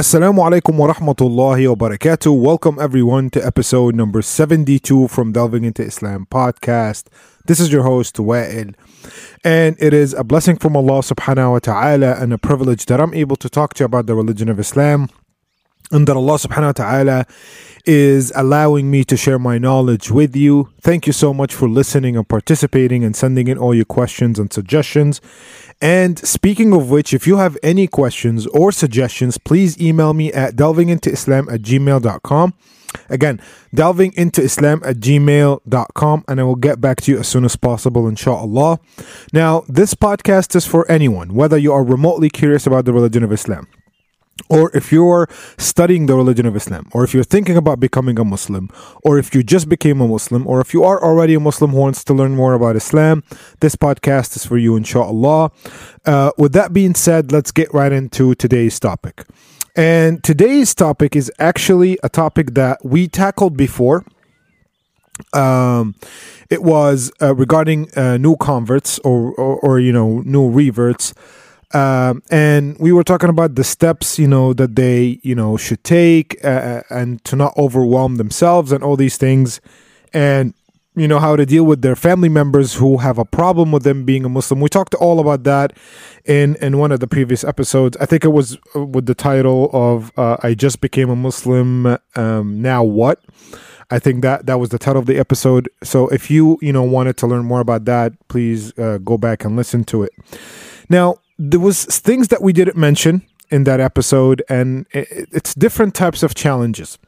Assalamu alaikum wa rahmatullahi wa barakatuh. Welcome everyone to episode number 72 from Delving into Islam podcast. This is your host, Wa'il. And it is a blessing from Allah subhanahu wa ta'ala and a privilege that I'm able to talk to you about the religion of Islam and that Allah subhanahu wa ta'ala is allowing me to share my knowledge with you. Thank you so much for listening and participating and sending in all your questions and suggestions. And speaking of which, if you have any questions or suggestions, please email me at delvingintoislam at gmail.com. Again, delving into Islam at gmail.com, and I will get back to you as soon as possible, inshallah. Now, this podcast is for anyone, whether you are remotely curious about the religion of Islam or if you're studying the religion of Islam, or if you're thinking about becoming a Muslim, or if you just became a Muslim, or if you are already a Muslim who wants to learn more about Islam, this podcast is for you, inshallah. Uh, with that being said, let's get right into today's topic. And today's topic is actually a topic that we tackled before. Um, it was uh, regarding uh, new converts or, or, or, you know, new reverts. Um, and we were talking about the steps, you know, that they, you know, should take uh, and to not overwhelm themselves and all these things. And, you know, how to deal with their family members who have a problem with them being a Muslim. We talked all about that in, in one of the previous episodes. I think it was uh, with the title of uh, I Just Became a Muslim, um, Now What? I think that that was the title of the episode. So if you, you know, wanted to learn more about that, please uh, go back and listen to it. Now, there was things that we didn't mention in that episode and it's different types of challenges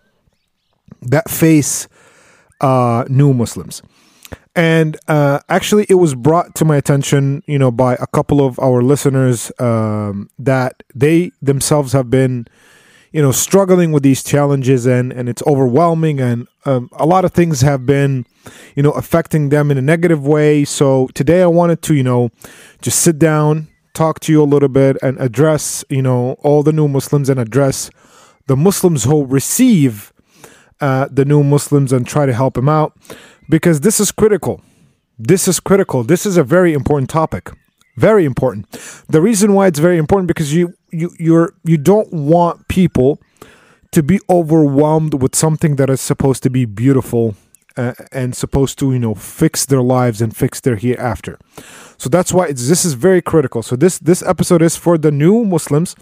that face uh, new muslims. And uh, actually it was brought to my attention you know by a couple of our listeners um, that they themselves have been you know struggling with these challenges and and it's overwhelming and um, a lot of things have been you know affecting them in a negative way. So today i wanted to you know just sit down talk to you a little bit and address, you know, all the new Muslims and address the Muslims who receive uh, the new Muslims and try to help them out because this is critical. This is critical. This is a very important topic. Very important. The reason why it's very important because you you you're you don't want people to be overwhelmed with something that is supposed to be beautiful uh, and supposed to you know fix their lives and fix their hereafter. So that's why this is very critical. So this this episode is for the new Muslims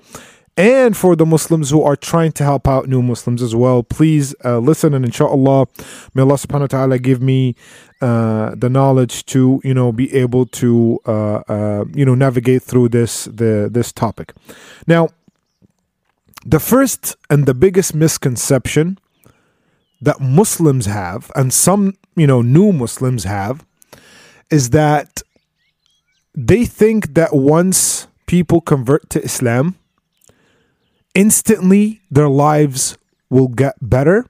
and for the Muslims who are trying to help out new Muslims as well. Please uh, listen and inshallah, may Allah subhanahu wa ta'ala give me uh, the knowledge to, you know, be able to, uh, uh you know, navigate through this, the, this topic. Now, the first and the biggest misconception that Muslims have and some, you know, new Muslims have is that they think that once people convert to Islam, instantly their lives will get better.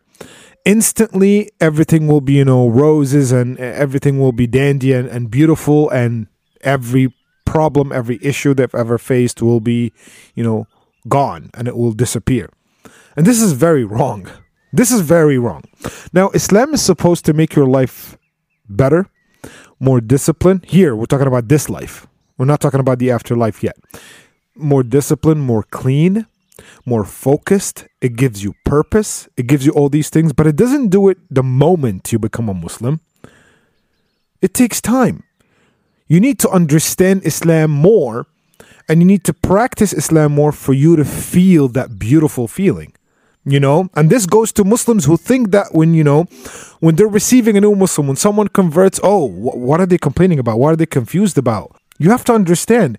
Instantly, everything will be, you know, roses and everything will be dandy and, and beautiful, and every problem, every issue they've ever faced will be, you know, gone and it will disappear. And this is very wrong. This is very wrong. Now, Islam is supposed to make your life better more discipline. Here, we're talking about this life. We're not talking about the afterlife yet. More discipline, more clean, more focused. It gives you purpose. It gives you all these things, but it doesn't do it the moment you become a Muslim. It takes time. You need to understand Islam more and you need to practice Islam more for you to feel that beautiful feeling you know? And this goes to muslims who think that when you know when they're receiving a new muslim when someone converts oh wh- what are they complaining about? What are they confused about? You have to understand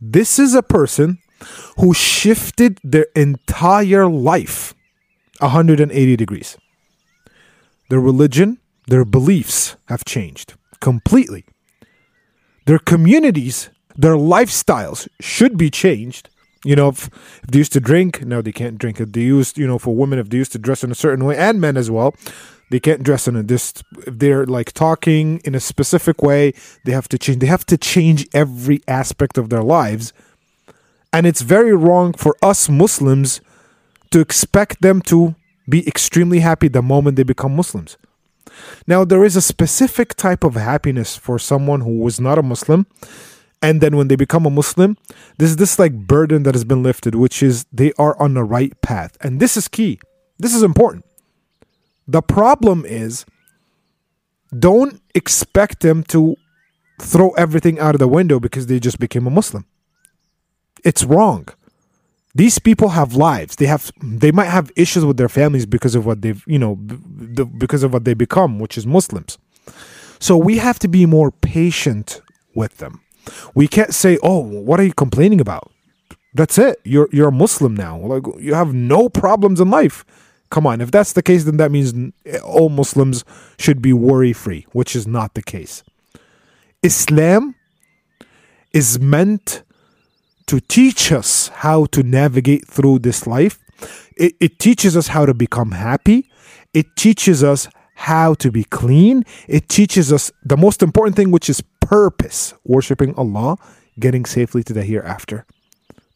this is a person who shifted their entire life 180 degrees. Their religion their beliefs have changed completely. Their communities their lifestyles should be changed you know, if, if, they used to drink, now they can't drink. If they used, you know, for women, if they used to dress in a certain way, and men as well, they can't dress in a this. If they're like talking in a specific way, they have to change. They have to change every aspect of their lives, and it's very wrong for us Muslims to expect them to be extremely happy the moment they become Muslims. Now, there is a specific type of happiness for someone who was not a Muslim And then when they become a Muslim, there's this like burden that has been lifted, which is they are on the right path. And this is key. This is important. The problem is don't expect them to throw everything out of the window because they just became a Muslim. It's wrong. These people have lives. They have they might have issues with their families because of what they've, you know, because of what they become, which is Muslims. So we have to be more patient with them. We can't say, "Oh, what are you complaining about?" That's it. You're you're a Muslim now. Like you have no problems in life. Come on, if that's the case, then that means all Muslims should be worry free, which is not the case. Islam is meant to teach us how to navigate through this life. It, it teaches us how to become happy. It teaches us how to be clean. It teaches us the most important thing, which is purpose worshiping Allah, getting safely to the hereafter.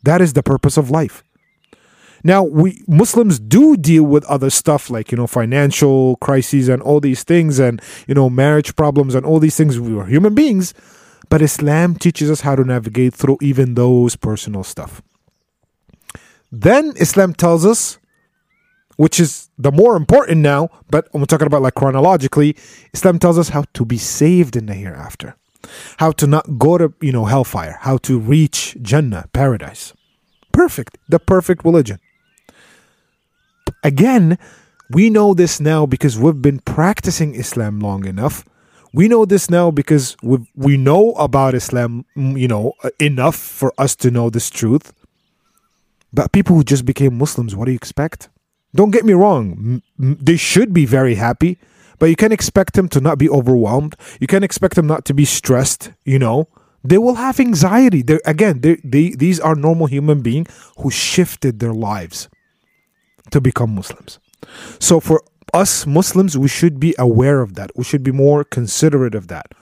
That is the purpose of life. Now, we Muslims do deal with other stuff like, you know, financial crises and all these things and, you know, marriage problems and all these things. We are human beings, but Islam teaches us how to navigate through even those personal stuff. Then Islam tells us, which is the more important now, but we're talking about like chronologically, Islam tells us how to be saved in the hereafter, how to not go to, you know, hellfire, how to reach Jannah, paradise. Perfect, the perfect religion. Again, we know this now because we've been practicing Islam long enough. We know this now because we we know about Islam, mm, you know, enough for us to know this truth. But people who just became Muslims, what do you expect? Don't get me wrong, they should be very happy, but you can't expect them to not be overwhelmed. You can't expect them not to be stressed, you know. They will have anxiety. They're, again, they're, they these are normal human beings who shifted their lives to become Muslims. So for us Muslims, we should be aware of that. We should be more considerate of that.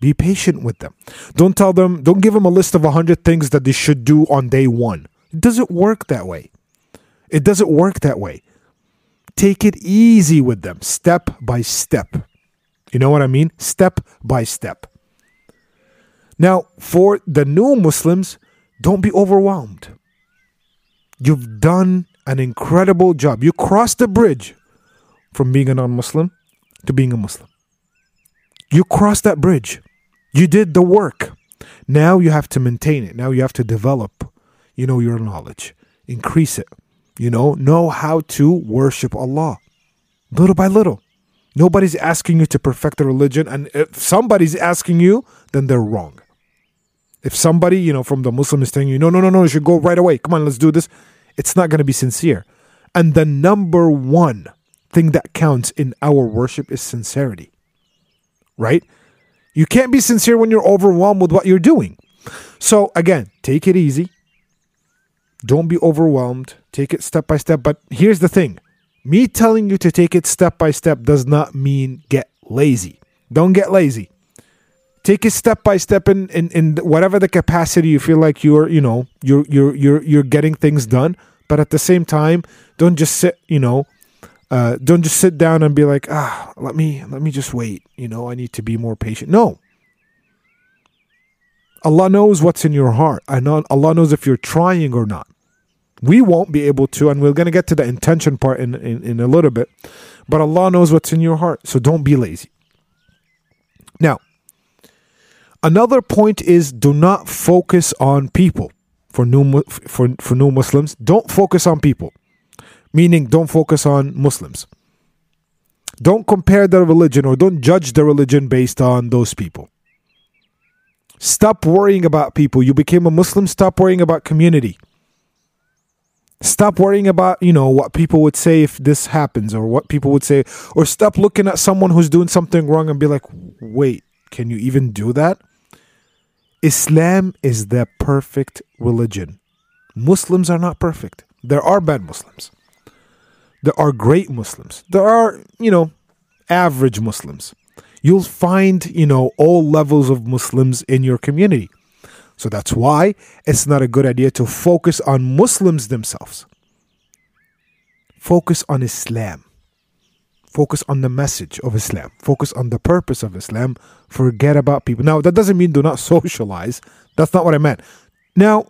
Be patient with them. Don't tell them, don't give them a list of 100 things that they should do on day one. It doesn't work that way. It doesn't work that way. Take it easy with them, step by step. You know what I mean? Step by step. Now, for the new Muslims, don't be overwhelmed. You've done an incredible job. You crossed the bridge from being a non Muslim to being a Muslim. You crossed that bridge. You did the work. Now you have to maintain it. Now you have to develop, you know, your knowledge, increase it. You know, know how to worship Allah little by little. Nobody's asking you to perfect the religion, and if somebody's asking you, then they're wrong. If somebody, you know, from the Muslim is telling you, no, no, no, no, you should go right away. Come on, let's do this it's not going to be sincere. And the number one thing that counts in our worship is sincerity, right? You can't be sincere when you're overwhelmed with what you're doing. So, again, take it easy. Don't be overwhelmed. Take it step by step. But here's the thing me telling you to take it step by step does not mean get lazy. Don't get lazy. Take it step by step in, in, in whatever the capacity you feel like you're, you know, you're you're you're you're getting things done. But at the same time, don't just sit, you know, uh, don't just sit down and be like, ah, let me let me just wait. You know, I need to be more patient. No. Allah knows what's in your heart. I know Allah knows if you're trying or not. We won't be able to, and we're gonna get to the intention part in, in, in a little bit. But Allah knows what's in your heart. So don't be lazy. Now, another point is do not focus on people for new for for new Muslims. Don't focus on people, meaning don't focus on Muslims. Don't compare the religion or don't judge the religion based on those people. Stop worrying about people. You became a Muslim, stop worrying about community. Stop worrying about, you know, what people would say if this happens or what people would say or stop looking at someone who's doing something wrong and be like, "Wait, can you even do that?" Islam is the perfect religion. Muslims are not perfect. There are bad Muslims. There are great Muslims. There are, you know, average Muslims. You'll find, you know, all levels of Muslims in your community. So that's why it's not a good idea to focus on Muslims themselves. Focus on Islam. Focus on the message of Islam. Focus on the purpose of Islam. Forget about people. Now, that doesn't mean do not socialize. That's not what I meant. Now,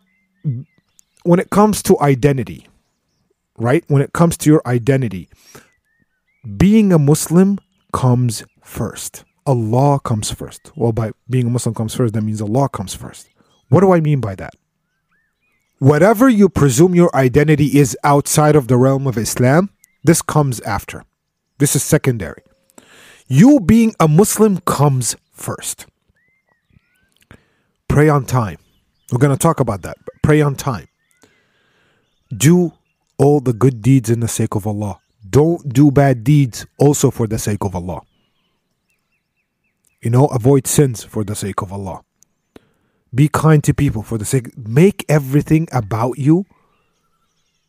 when it comes to identity, right? When it comes to your identity, being a Muslim comes first. Allah comes first. Well, by being a Muslim comes first, that means Allah comes first. What do I mean by that? Whatever you presume your identity is outside of the realm of Islam, this comes after. This is secondary. You being a Muslim comes first. Pray on time. We're going to talk about that. Pray on time. Do all the good deeds in the sake of Allah. Don't do bad deeds also for the sake of Allah. You know, avoid sins for the sake of Allah. Be kind to people for the sake make everything about you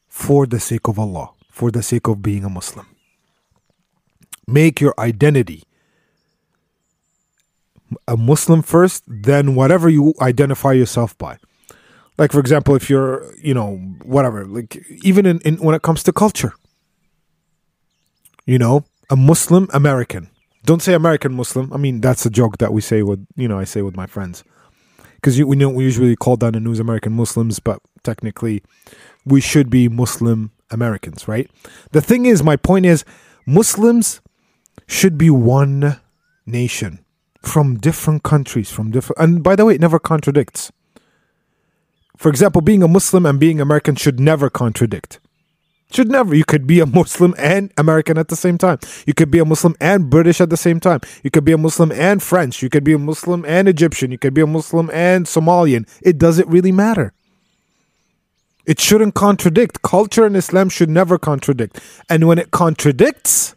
for the sake of Allah, for the sake of being a Muslim. Make your identity a Muslim first, then whatever you identify yourself by. Like for example, if you're, you know, whatever, like even in, in when it comes to culture. You know, a Muslim American. Don't say American Muslim. I mean, that's a joke that we say with, you know, I say with my friends because we know we usually call down the news American Muslims, but technically we should be Muslim Americans, right? The thing is, my point is, Muslims should be one nation from different countries, from different, and by the way, it never contradicts. For example, being a Muslim and being American should never contradict. Should never. You could be a Muslim and American at the same time. You could be a Muslim and British at the same time. You could be a Muslim and French. You could be a Muslim and Egyptian. You could be a Muslim and Somalian. It doesn't really matter. It shouldn't contradict. Culture and Islam should never contradict. And when it contradicts,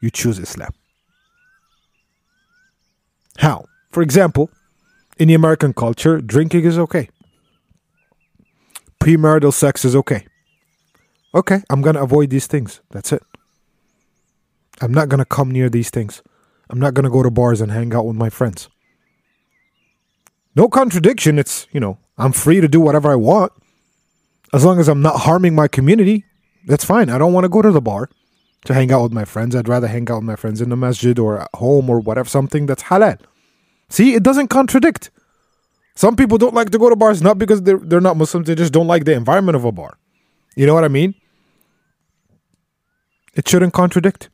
you choose Islam. How? For example, in the American culture, drinking is okay. Premarital sex is okay. Okay, I'm going to avoid these things. That's it. I'm not going to come near these things. I'm not going to go to bars and hang out with my friends. No contradiction. It's, you know, I'm free to do whatever I want. As long as I'm not harming my community, that's fine. I don't want to go to the bar to hang out with my friends. I'd rather hang out with my friends in the masjid or at home or whatever, something that's halal. See, it doesn't contradict. Some people don't like to go to bars not because they're, they're not Muslims, they just don't like the environment of a bar. You know what I mean? It shouldn't contradict.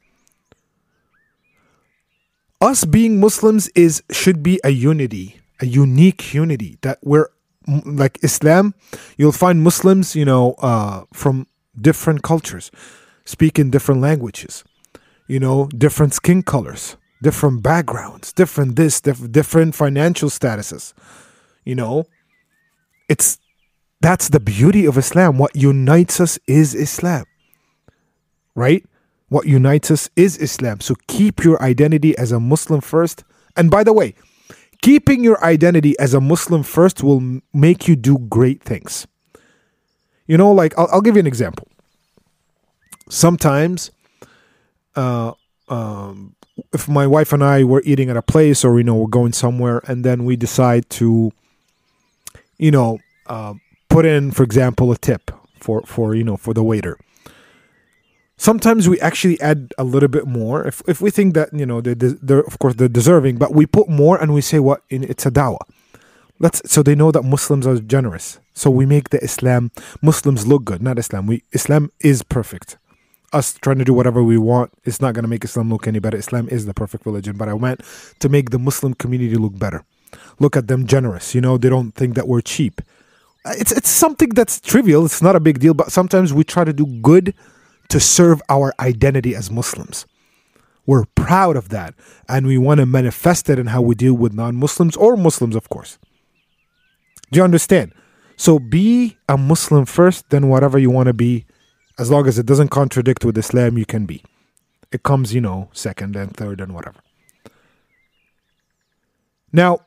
Us being Muslims is should be a unity, a unique unity that we're like Islam. You'll find Muslims, you know, uh, from different cultures, speaking different languages, you know, different skin colors, different backgrounds, different this, diff- different financial statuses. You know, it's that's the beauty of Islam. What unites us is Islam, right? What unites us is Islam. So keep your identity as a Muslim first. And by the way, keeping your identity as a Muslim first will make you do great things. You know, like I'll, I'll give you an example. Sometimes, uh, um, if my wife and I were eating at a place or, you know, we're going somewhere and then we decide to, you know, uh, put in, for example, a tip for, for, you know, for the waiter sometimes we actually add a little bit more if, if we think that you know they're, they're of course they're deserving but we put more and we say what? In it's a dawah. Let's so they know that muslims are generous. So we make the islam muslims look good not islam. We islam is perfect. Us trying to do whatever we want is not going to make islam look any better. Islam is the perfect religion but i meant to make the muslim community look better. Look at them generous you know they don't think that we're cheap. It's it's something that's trivial. It's not a big deal but sometimes we try to do good to serve our identity as Muslims. We're proud of that, and we want to manifest it in how we deal with non Muslims or Muslims, of course. Do you understand? So be a Muslim first, then whatever you want to be, as long as it doesn't contradict with Islam, you can be. It comes, you know, second and third and whatever. Now,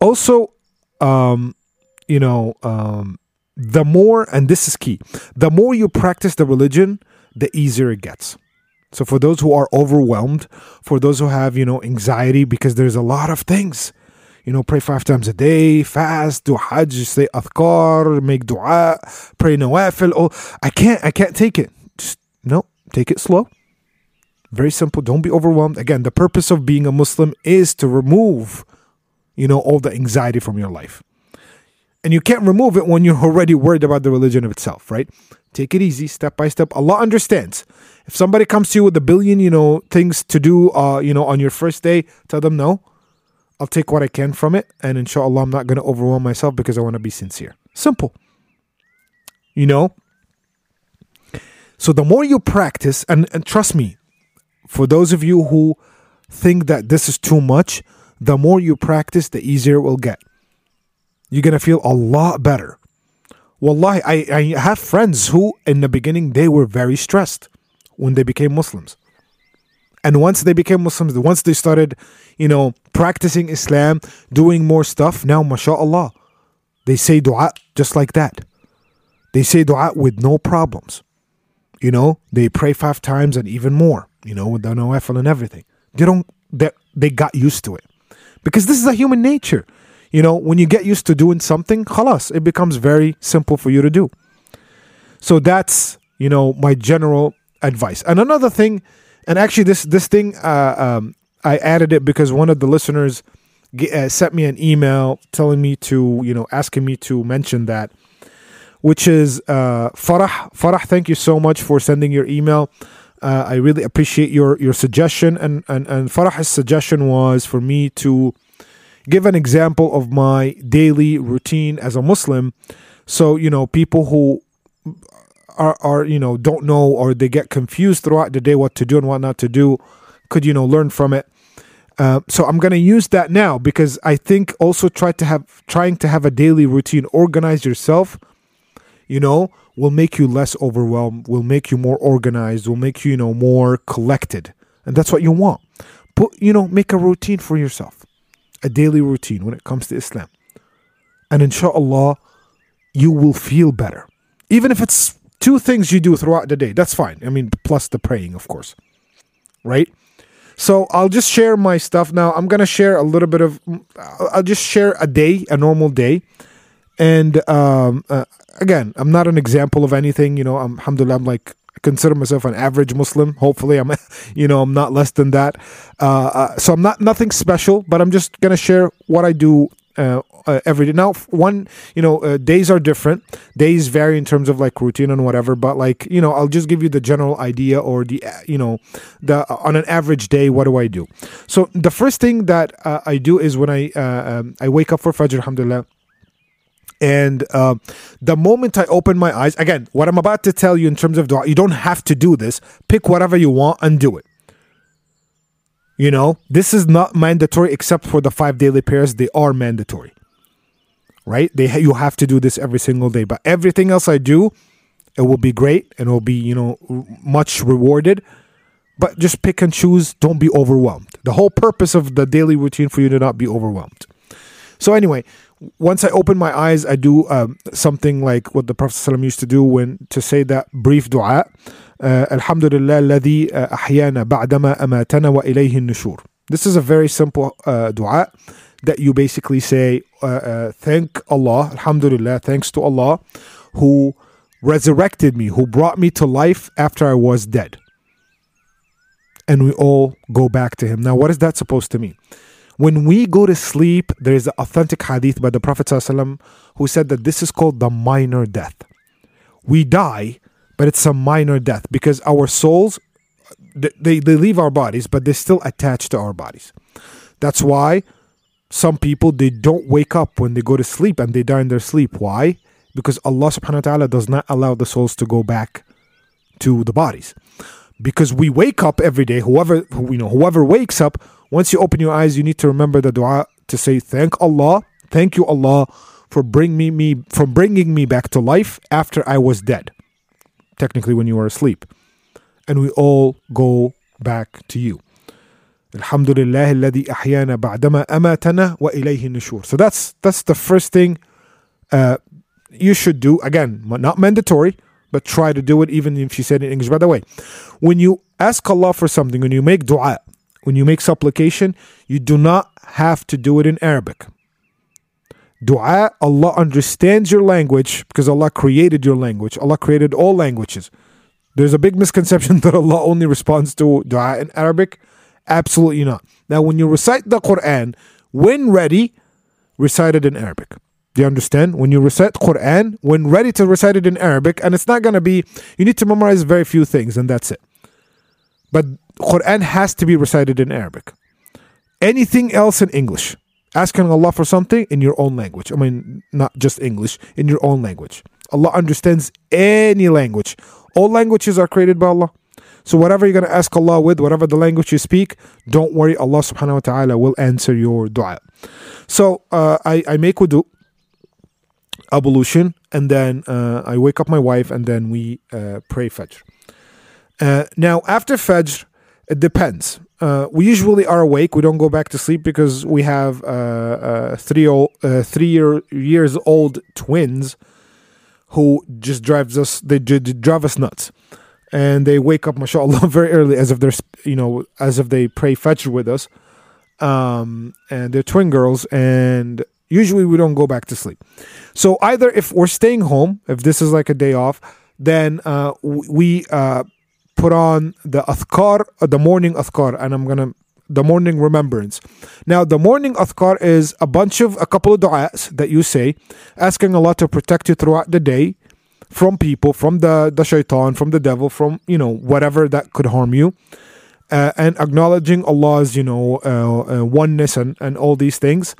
also, um, you know, um, the more, and this is key, the more you practice the religion, the easier it gets. So for those who are overwhelmed, for those who have, you know, anxiety because there's a lot of things. You know, pray five times a day, fast, do hajj, say adhkar, make dua, pray nawafil. Oh, I can't, I can't take it. Just no, take it slow. Very simple. Don't be overwhelmed. Again, the purpose of being a Muslim is to remove, you know, all the anxiety from your life. And you can't remove it when you're already worried about the religion of itself, right? Take it easy, step by step. Allah understands. If somebody comes to you with a billion, you know, things to do, uh, you know, on your first day, tell them no. I'll take what I can from it, and inshallah, I'm not going to overwhelm myself because I want to be sincere. Simple. You know? So the more you practice, and, and trust me, for those of you who think that this is too much, the more you practice, the easier it will get. You're going to feel a lot better. Wallahi, I, I have friends who, in the beginning, they were very stressed when they became Muslims. And once they became Muslims, once they started, you know, practicing Islam, doing more stuff, now, mashallah, they say dua just like that. They say dua with no problems. You know, they pray five times and even more, you know, with the nawafil and everything. They don't, they, they got used to it. Because this is a human nature. You know, when you get used to doing something, khalas, it becomes very simple for you to do. So that's, you know, my general advice. And another thing, and actually this this thing, uh, um, I added it because one of the listeners uh, sent me an email telling me to, you know, asking me to mention that, which is uh, Farah. Farah, thank you so much for sending your email. Uh, I really appreciate your your suggestion, and and and Farah's suggestion was for me to give an example of my daily routine as a Muslim. So, you know, people who are, are you know, don't know or they get confused throughout the day what to do and what not to do could, you know, learn from it. Uh, so I'm going to use that now because I think also try to have trying to have a daily routine, organize yourself, you know, will make you less overwhelmed, will make you more organized, will make you, you know, more collected. And that's what you want. Put, you know, make a routine for yourself a daily routine when it comes to Islam. And inshallah, you will feel better. Even if it's two things you do throughout the day, that's fine. I mean, plus the praying, of course. Right? So I'll just share my stuff now. I'm going to share a little bit of, I'll just share a day, a normal day. And um, uh, again, I'm not an example of anything. You know, I'm, alhamdulillah, I'm like consider myself an average Muslim. Hopefully, I'm, you know, I'm not less than that. Uh, uh, so I'm not nothing special, but I'm just gonna share what I do uh, uh, every day. Now, one, you know, uh, days are different. Days vary in terms of like routine and whatever. But like, you know, I'll just give you the general idea or the, uh, you know, the on an average day, what do I do? So the first thing that I do is when I um, I wake up for Fajr, Alhamdulillah. And uh, the moment I open my eyes, again, what I'm about to tell you in terms of dua, you don't have to do this. Pick whatever you want and do it. You know, this is not mandatory except for the five daily prayers. They are mandatory, right? They you have to do this every single day. But everything else I do, it will be great and it will be you know much rewarded. But just pick and choose. Don't be overwhelmed. The whole purpose of the daily routine for you to not be overwhelmed. So anyway, once I open my eyes, I do um, something like what the Prophet ﷺ used to do when to say that brief dua. Uh, Alhamdulillah الذي أحيانا بعدما أماتنا وإليه النشور. This is a very simple uh, dua that you basically say, uh, uh, thank Allah, Alhamdulillah, thanks to Allah who resurrected me, who brought me to life after I was dead. And we all go back to Him. Now, what is that supposed to mean? When we go to sleep, there is an authentic hadith by the Prophet ﷺ who said that this is called the minor death. We die, but it's a minor death because our souls, they, they leave our bodies, but they're still attached to our bodies. That's why some people, they don't wake up when they go to sleep and they die in their sleep. Why? Because Allah subhanahu wa ta'ala does not allow the souls to go back to the bodies Because we wake up every day, whoever, you know, whoever wakes up, once you open your eyes, you need to remember the dua to say, Thank Allah, thank you, Allah, for bring me, me for bringing me back to life after I was dead. Technically, when you were asleep. And we all go back to you. Alhamdulillah الذي أحيانا بعدما أماتنا وإليه النشور. So that's that's the first thing uh, you should do. Again, not mandatory, but try to do it even if you said it in English. By the way, when you ask Allah for something, when you make dua, when you make supplication, you do not have to do it in Arabic. Dua, Allah understands your language because Allah created your language. Allah created all languages. There's a big misconception that Allah only responds to dua in Arabic. Absolutely not. Now, when you recite the Quran, when ready, recite it in Arabic. Do you understand? When you recite Quran, when ready to recite it in Arabic, and it's not going to be, you need to memorize very few things, and that's it. But Quran has to be recited in Arabic. Anything else in English. Asking Allah for something in your own language. I mean, not just English, in your own language. Allah understands any language. All languages are created by Allah. So whatever you're going to ask Allah with, whatever the language you speak, don't worry, Allah subhanahu wa ta'ala will answer your dua. So uh, I, I make wudu, ablution, and then uh, I wake up my wife, and then we uh, pray Fajr. Uh, now, after Fajr, it depends. Uh, we usually are awake. We don't go back to sleep because we have uh, uh, three old, three year, years old twins who just drives us. They, they drive us nuts, and they wake up, mashallah, very early, as if they're you know as if they pray Fajr with us. Um, and they're twin girls, and usually we don't go back to sleep. So either if we're staying home, if this is like a day off, then uh, we uh, put on the athkar, uh, the morning athkar, and I'm gonna the morning remembrance. Now, the morning athkar is a bunch of a couple of du'as that you say, asking Allah to protect you throughout the day from people, from the the shaitan, from the devil, from you know whatever that could harm you. Uh, and acknowledging Allah's, you know, uh, uh, oneness and, and all these things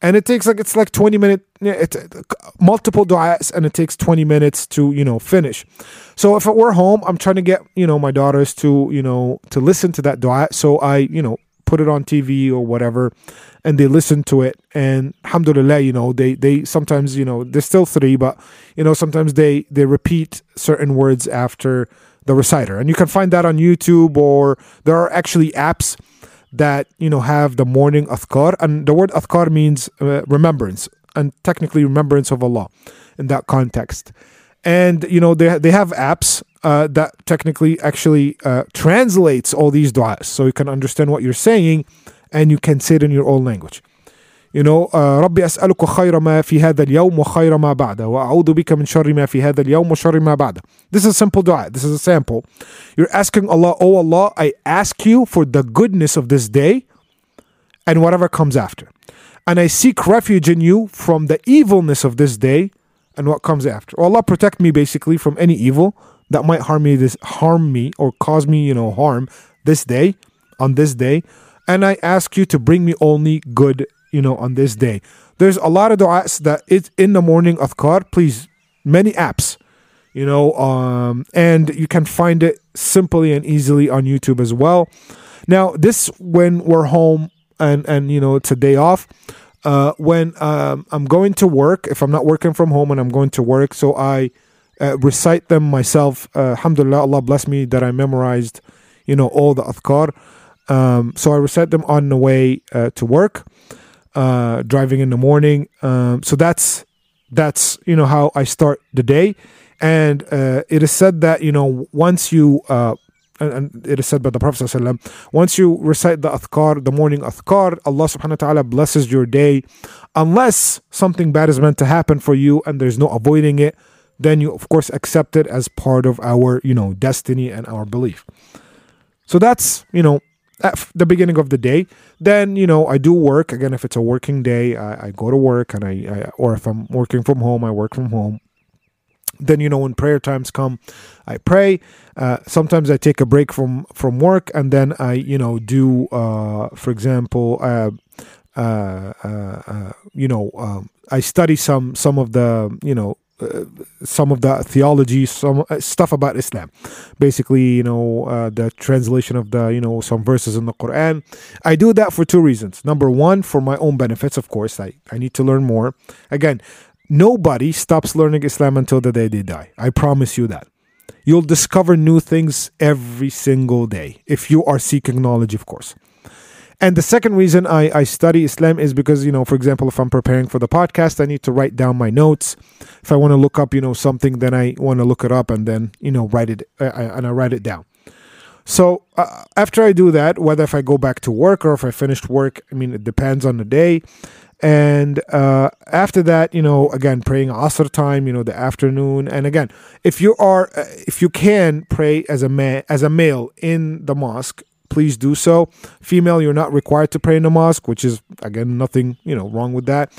and it takes like it's like 20 minute it's uh, multiple du'as and it takes 20 minutes to you know finish. So if it were home i'm trying to get you know my daughters to you know to listen to that du'a. So i you know put it on tv or whatever and they listen to it. And alhamdulillah you know they they sometimes you know they're still three but you know sometimes they they repeat certain words after the reciter and you can find that on youtube or there are actually apps that you know have the morning athkar and the word athkar means uh, remembrance and technically remembrance of Allah in that context. And you know they they have apps uh, that technically actually uh, translates all these du'as. So you can understand what you're saying and you can say it in your own language you know uh, ربي أسألك خير ما في هذا اليوم وخير ما بعده وأعوذ بك من شر ما في هذا اليوم وشر ما بعده This is a simple dua. This is a sample. You're asking Allah, Oh Allah, I ask you for the goodness of this day and whatever comes after. And I seek refuge in you from the evilness of this day and what comes after. Oh Allah, protect me basically from any evil that might harm me this harm me or cause me, you know, harm this day, on this day. And I ask you to bring me only good you know, on this day. There's a lot of du'as that it's in the morning of adhkar. Please, many apps, you know, um, and you can find it simply and easily on YouTube as well. Now, this when we're home and and you know it's a day off. Uh, when um, I'm going to work, if I'm not working from home and I'm going to work, so I uh, recite them myself. Uh, alhamdulillah, Allah bless me that I memorized, you know, all the adhkar. Um, so I recite them on the way uh, to work uh, driving in the morning. Um, so that's that's you know how I start the day, and uh, it is said that you know once you uh, and, and it is said by the Prophet once you recite the athkar, the morning athkar, Allah subhanahu wa ta'ala blesses your day. Unless something bad is meant to happen for you and there's no avoiding it, then you of course accept it as part of our, you know, destiny and our belief. So that's, you know, at the beginning of the day. Then you know I do work again. If it's a working day, I, I go to work, and I, I or if I'm working from home, I work from home. Then you know when prayer times come, I pray. Uh, sometimes I take a break from from work, and then I you know do, uh, for example, uh, uh, uh, uh you know, um, I study some some of the you know some of the theology, some uh, stuff about Islam. Basically, you know, uh, the translation of the, you know, some verses in the Quran. I do that for two reasons. Number one, for my own benefits, of course. I, I need to learn more. Again, nobody stops learning Islam until the day they die. I promise you that. You'll discover new things every single day if you are seeking knowledge, of course. And the second reason I, I study Islam is because, you know, for example, if I'm preparing for the podcast, I need to write down my notes. If I want to look up, you know, something, then I want to look it up and then, you know, write it, uh, and I write it down. So uh, after I do that, whether if I go back to work or if I finished work, I mean, it depends on the day. and uh, after that you know again praying asr time you know the afternoon and again if you are uh, if you can pray as a man as a male in the mosque please do so. Female you're not required to pray in the mosque which is again nothing you know wrong with that.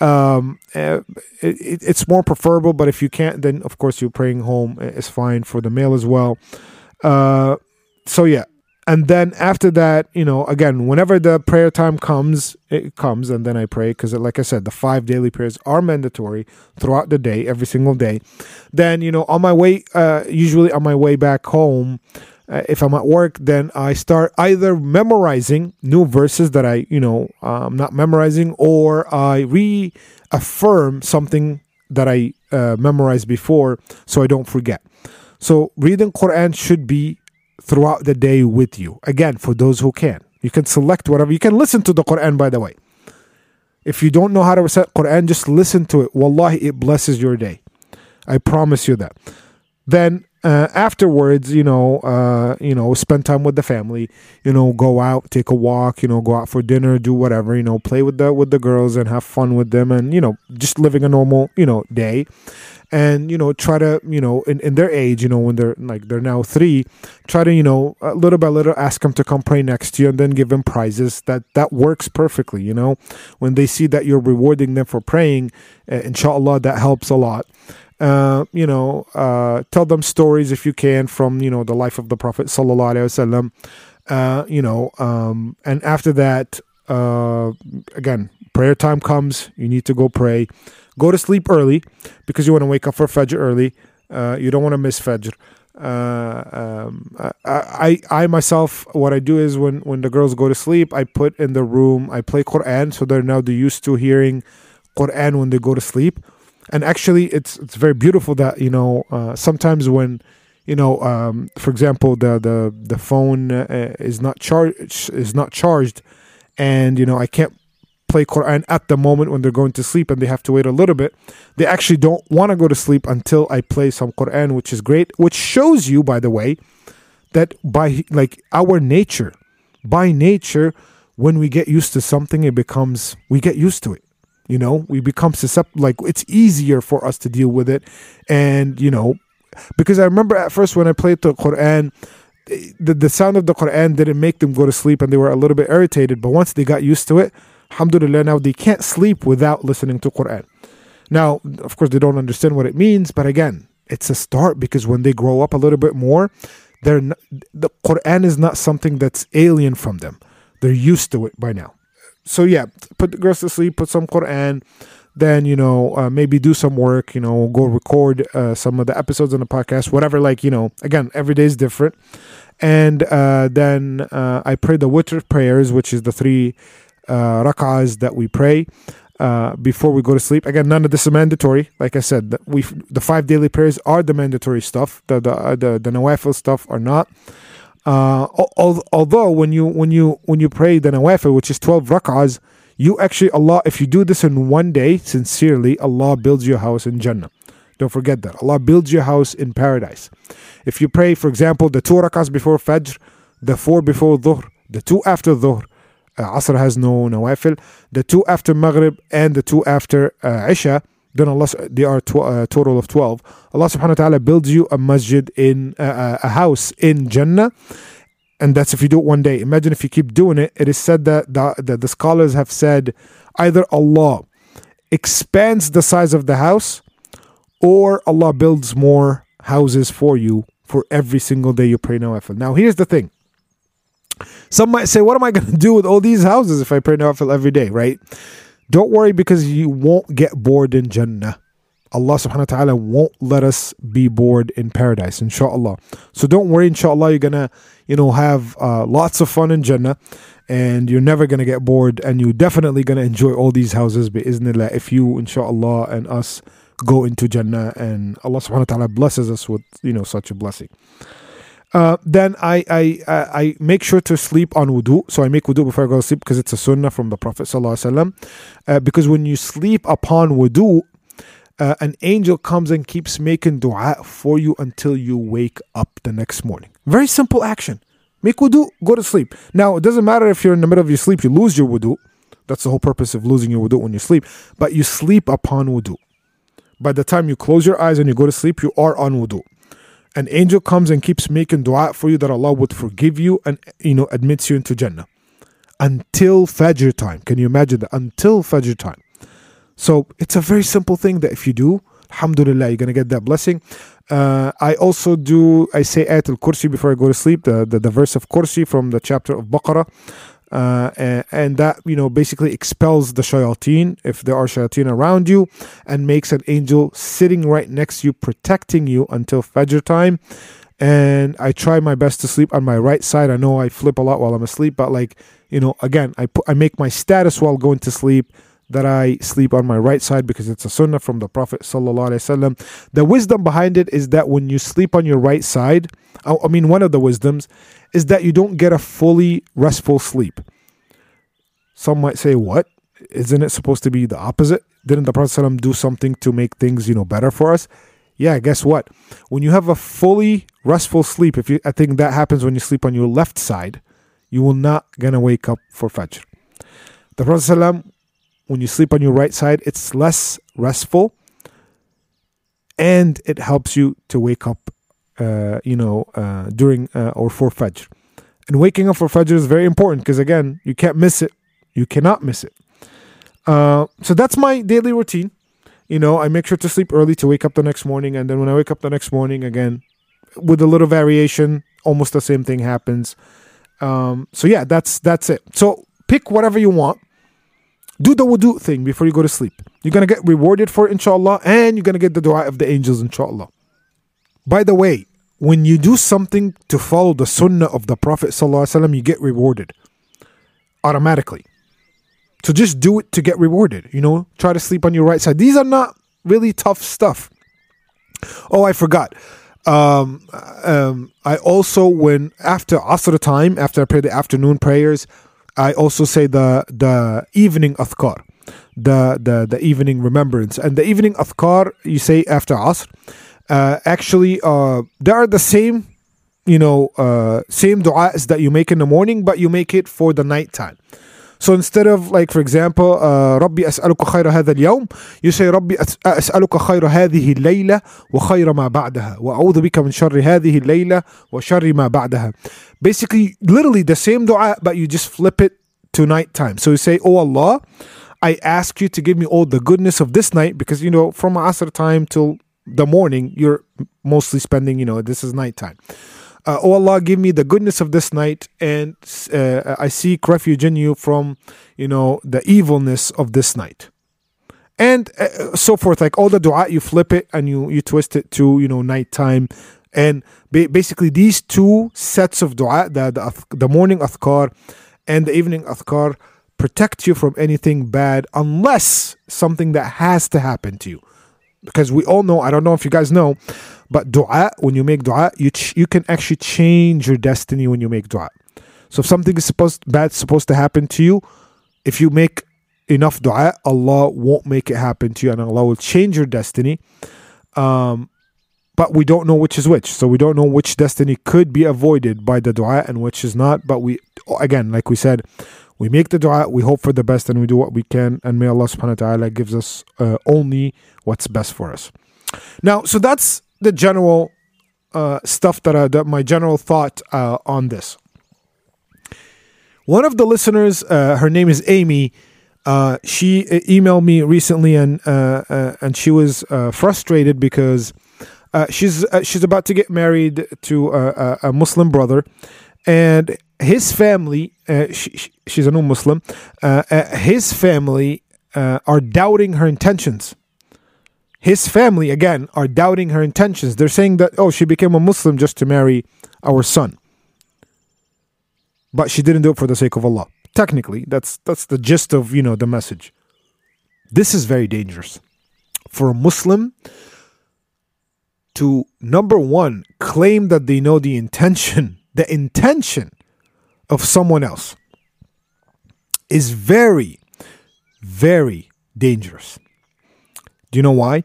Um, uh, it, it's more preferable but if you can't then of course you're praying home is fine for the male as well. Uh, so yeah. And then after that you know again whenever the prayer time comes it comes and then i pray because like i said the five daily prayers are mandatory throughout the day every single day. Then you know on my way uh, usually on my way back home uh, if i'm at work then i start either memorizing new verses that i you know i'm not memorizing or i reaffirm something that i uh, memorized before so i don't forget so reading quran should be throughout the day with you. Again, for those who can. You can select whatever. You can listen to the Quran, by the way. If you don't know how to recite Quran, just listen to it. Wallahi, it blesses your day. I promise you that. Then uh, afterwards, you know, uh, you know, spend time with the family. You know, go out, take a walk. You know, go out for dinner, do whatever. You know, play with the with the girls and have fun with them, and you know, just living a normal you know day and you know try to you know in, in their age you know when they're like they're now three try to you know little by little ask them to come pray next to you and then give them prizes that that works perfectly you know when they see that you're rewarding them for praying uh, inshallah that helps a lot uh, you know uh, tell them stories if you can from you know the life of the prophet sallallahu alaihi wasallam uh, you know um, and after that uh, again prayer time comes you need to go pray Go to sleep early because you want to wake up for Fajr early. You don't want to miss Fajr. Uh, um, I, I, I myself, what I do is when, when the girls go to sleep, I put in the room, I play Quran, so they're now used to hearing Quran when they go to sleep. And actually, it's it's very beautiful that you know uh, sometimes when you know, um, for example, the the the phone uh, is not charged is not charged, and you know I can't play Quran at the moment when they're going to sleep and they have to wait a little bit. They actually don't want to go to sleep until I play some Quran, which is great, which shows you, by the way, that by like our nature, by nature, when we get used to something, it becomes, we get used to it. You know, we become susceptible, like it's easier for us to deal with it. And, you know, because I remember at first when I played the Quran, eh, the, the sound of the Quran didn't make them go to sleep and they were a little bit irritated. But once they got used to it, alhamdulillah, now they can't sleep without listening to Quran. Now, of course, they don't understand what it means, but again, it's a start because when they grow up a little bit more, they're the Quran is not something that's alien from them. They're used to it by now. So yeah, put the girls to sleep, put some Quran, then you know uh, maybe do some work. You know, go record uh, some of the episodes on the podcast, whatever. Like you know, again, every day is different. And uh, then uh, I pray the witr prayers, which is the three uh, rak'ahs that we pray uh, before we go to sleep. Again, none of this is mandatory. Like I said, the, we the five daily prayers are the mandatory stuff. The the uh, the, the stuff are not. Uh, although when you when you when you pray the nawafil, which is twelve rak'ahs, you actually Allah, if you do this in one day sincerely, Allah builds your house in Jannah. Don't forget that Allah builds your house in paradise. If you pray, for example, the two rak'ahs before Fajr, the four before Dhuhr, the two after Dhuhr, uh, Asr has no nawafil. The two after Maghrib and the two after uh, Isha, then Allah, they are tw- uh, total of 12. Allah subhanahu wa ta'ala builds you a masjid in uh, uh, a house in Jannah. And that's if you do it one day. Imagine if you keep doing it. It is said that the, that the scholars have said either Allah expands the size of the house or Allah builds more houses for you for every single day you pray nawafil. Now, here's the thing some might say, What am I going to do with all these houses if I pray Nawafil every day, right? Don't worry because you won't get bored in Jannah. Allah subhanahu wa ta'ala won't let us be bored in paradise, inshallah. So don't worry, inshallah, you're gonna, you know, have uh, lots of fun in Jannah and you're never gonna get bored and you're definitely gonna enjoy all these houses bi'iznillah if you, inshallah, and us go into Jannah and Allah subhanahu wa ta'ala blesses us with, you know, such a blessing. Uh, then I, I I make sure to sleep on wudu. So I make wudu before I go to sleep because it's a sunnah from the Prophet sallallahu uh, Because when you sleep upon wudu, uh, an angel comes and keeps making dua for you until you wake up the next morning. Very simple action. Make wudu, go to sleep. Now it doesn't matter if you're in the middle of your sleep, you lose your wudu. That's the whole purpose of losing your wudu when you sleep. But you sleep upon wudu. By the time you close your eyes and you go to sleep, you are on wudu. An angel comes and keeps making dua for you that Allah would forgive you and you know admits you into Jannah until Fajr time. Can you imagine that? Until Fajr time. So it's a very simple thing that if you do, Alhamdulillah, you're gonna get that blessing. Uh, I also do, I say Ayat al Kursi before I go to sleep, the, the, the verse of Kursi from the chapter of Baqarah. Uh, and, and, that, you know, basically expels the shayateen if there are shayateen around you and makes an angel sitting right next to you, protecting you until Fajr time. And I try my best to sleep on my right side. I know I flip a lot while I'm asleep, but like, you know, again, I, put, I make my status while going to sleep that I sleep on my right side because it's a sunnah from the Prophet The wisdom behind it is that when you sleep on your right side, I mean one of the wisdoms is that you don't get a fully restful sleep. Some might say, "What? Isn't it supposed to be the opposite? Didn't the Prophet do something to make things, you know, better for us?" Yeah, guess what? When you have a fully restful sleep, if you I think that happens when you sleep on your left side, you will not gonna wake up for Fajr. The Prophet when you sleep on your right side, it's less restful and it helps you to wake up, uh, you know, uh, during uh, or for Fajr. And waking up for Fajr is very important because, again, you can't miss it. You cannot miss it. Uh, so that's my daily routine. You know, I make sure to sleep early to wake up the next morning. And then when I wake up the next morning, again, with a little variation, almost the same thing happens. Um, so yeah, that's that's it. So pick whatever you want do the wudu thing before you go to sleep. You're going to get rewarded for it, inshallah, and you're going to get the dua of the angels, inshallah. By the way, when you do something to follow the sunnah of the Prophet, ﷺ, you get rewarded automatically. So just do it to get rewarded. You know, try to sleep on your right side. These are not really tough stuff. Oh, I forgot. Um, um, I also, when after Asr time, after I pray the afternoon prayers, I also say the the evening athkar, the the the evening remembrance, and the evening athkar you say after asr. Uh, actually, uh, they are the same, you know, uh, same du'as that you make in the morning, but you make it for the night time. So instead of like for example ربي أسألك خير هذا اليوم you say ربي أسألك خير هذه الليلة وخير ما بعدها وأعوذ بك من شر هذه الليلة وشر ما بعدها basically literally the same dua but you just flip it to night time so you say oh Allah I ask you to give me all the goodness of this night because you know from Asr time till the morning you're mostly spending you know this is night time uh, oh Allah, give me the goodness of this night, and uh, I seek refuge in you from, you know, the evilness of this night, and uh, so forth. Like all the du'a, you flip it and you you twist it to you know nighttime, and ba- basically these two sets of du'a, the the, the morning athkar and the evening athkar, protect you from anything bad unless something that has to happen to you, because we all know. I don't know if you guys know but dua, when you make dua, you ch- you can actually change your destiny when you make dua. So if something is supposed bad supposed to happen to you, if you make enough dua, Allah won't make it happen to you, and Allah will change your destiny. Um, but we don't know which is which, so we don't know which destiny could be avoided by the dua and which is not. But we, again, like we said, we make the dua, we hope for the best, and we do what we can, and may Allah Subhanahu wa Taala gives us uh, only what's best for us. Now, so that's the general uh, stuff that, I, that my general thought uh, on this. One of the listeners, uh, her name is Amy. Uh, she emailed me recently, and uh, uh, and she was frustrated because she's she's about to get married to a, a Muslim brother, and his family. Uh, she, she's a new Muslim. Uh, uh, his family are doubting her intentions his family again are doubting her intentions. They're saying that oh, she became a Muslim just to marry our son. But she didn't do it for the sake of Allah. Technically, that's that's the gist of, you know, the message. This is very dangerous. For a Muslim to number 1 claim that they know the intention, the intention of someone else is very very dangerous. Do you know why?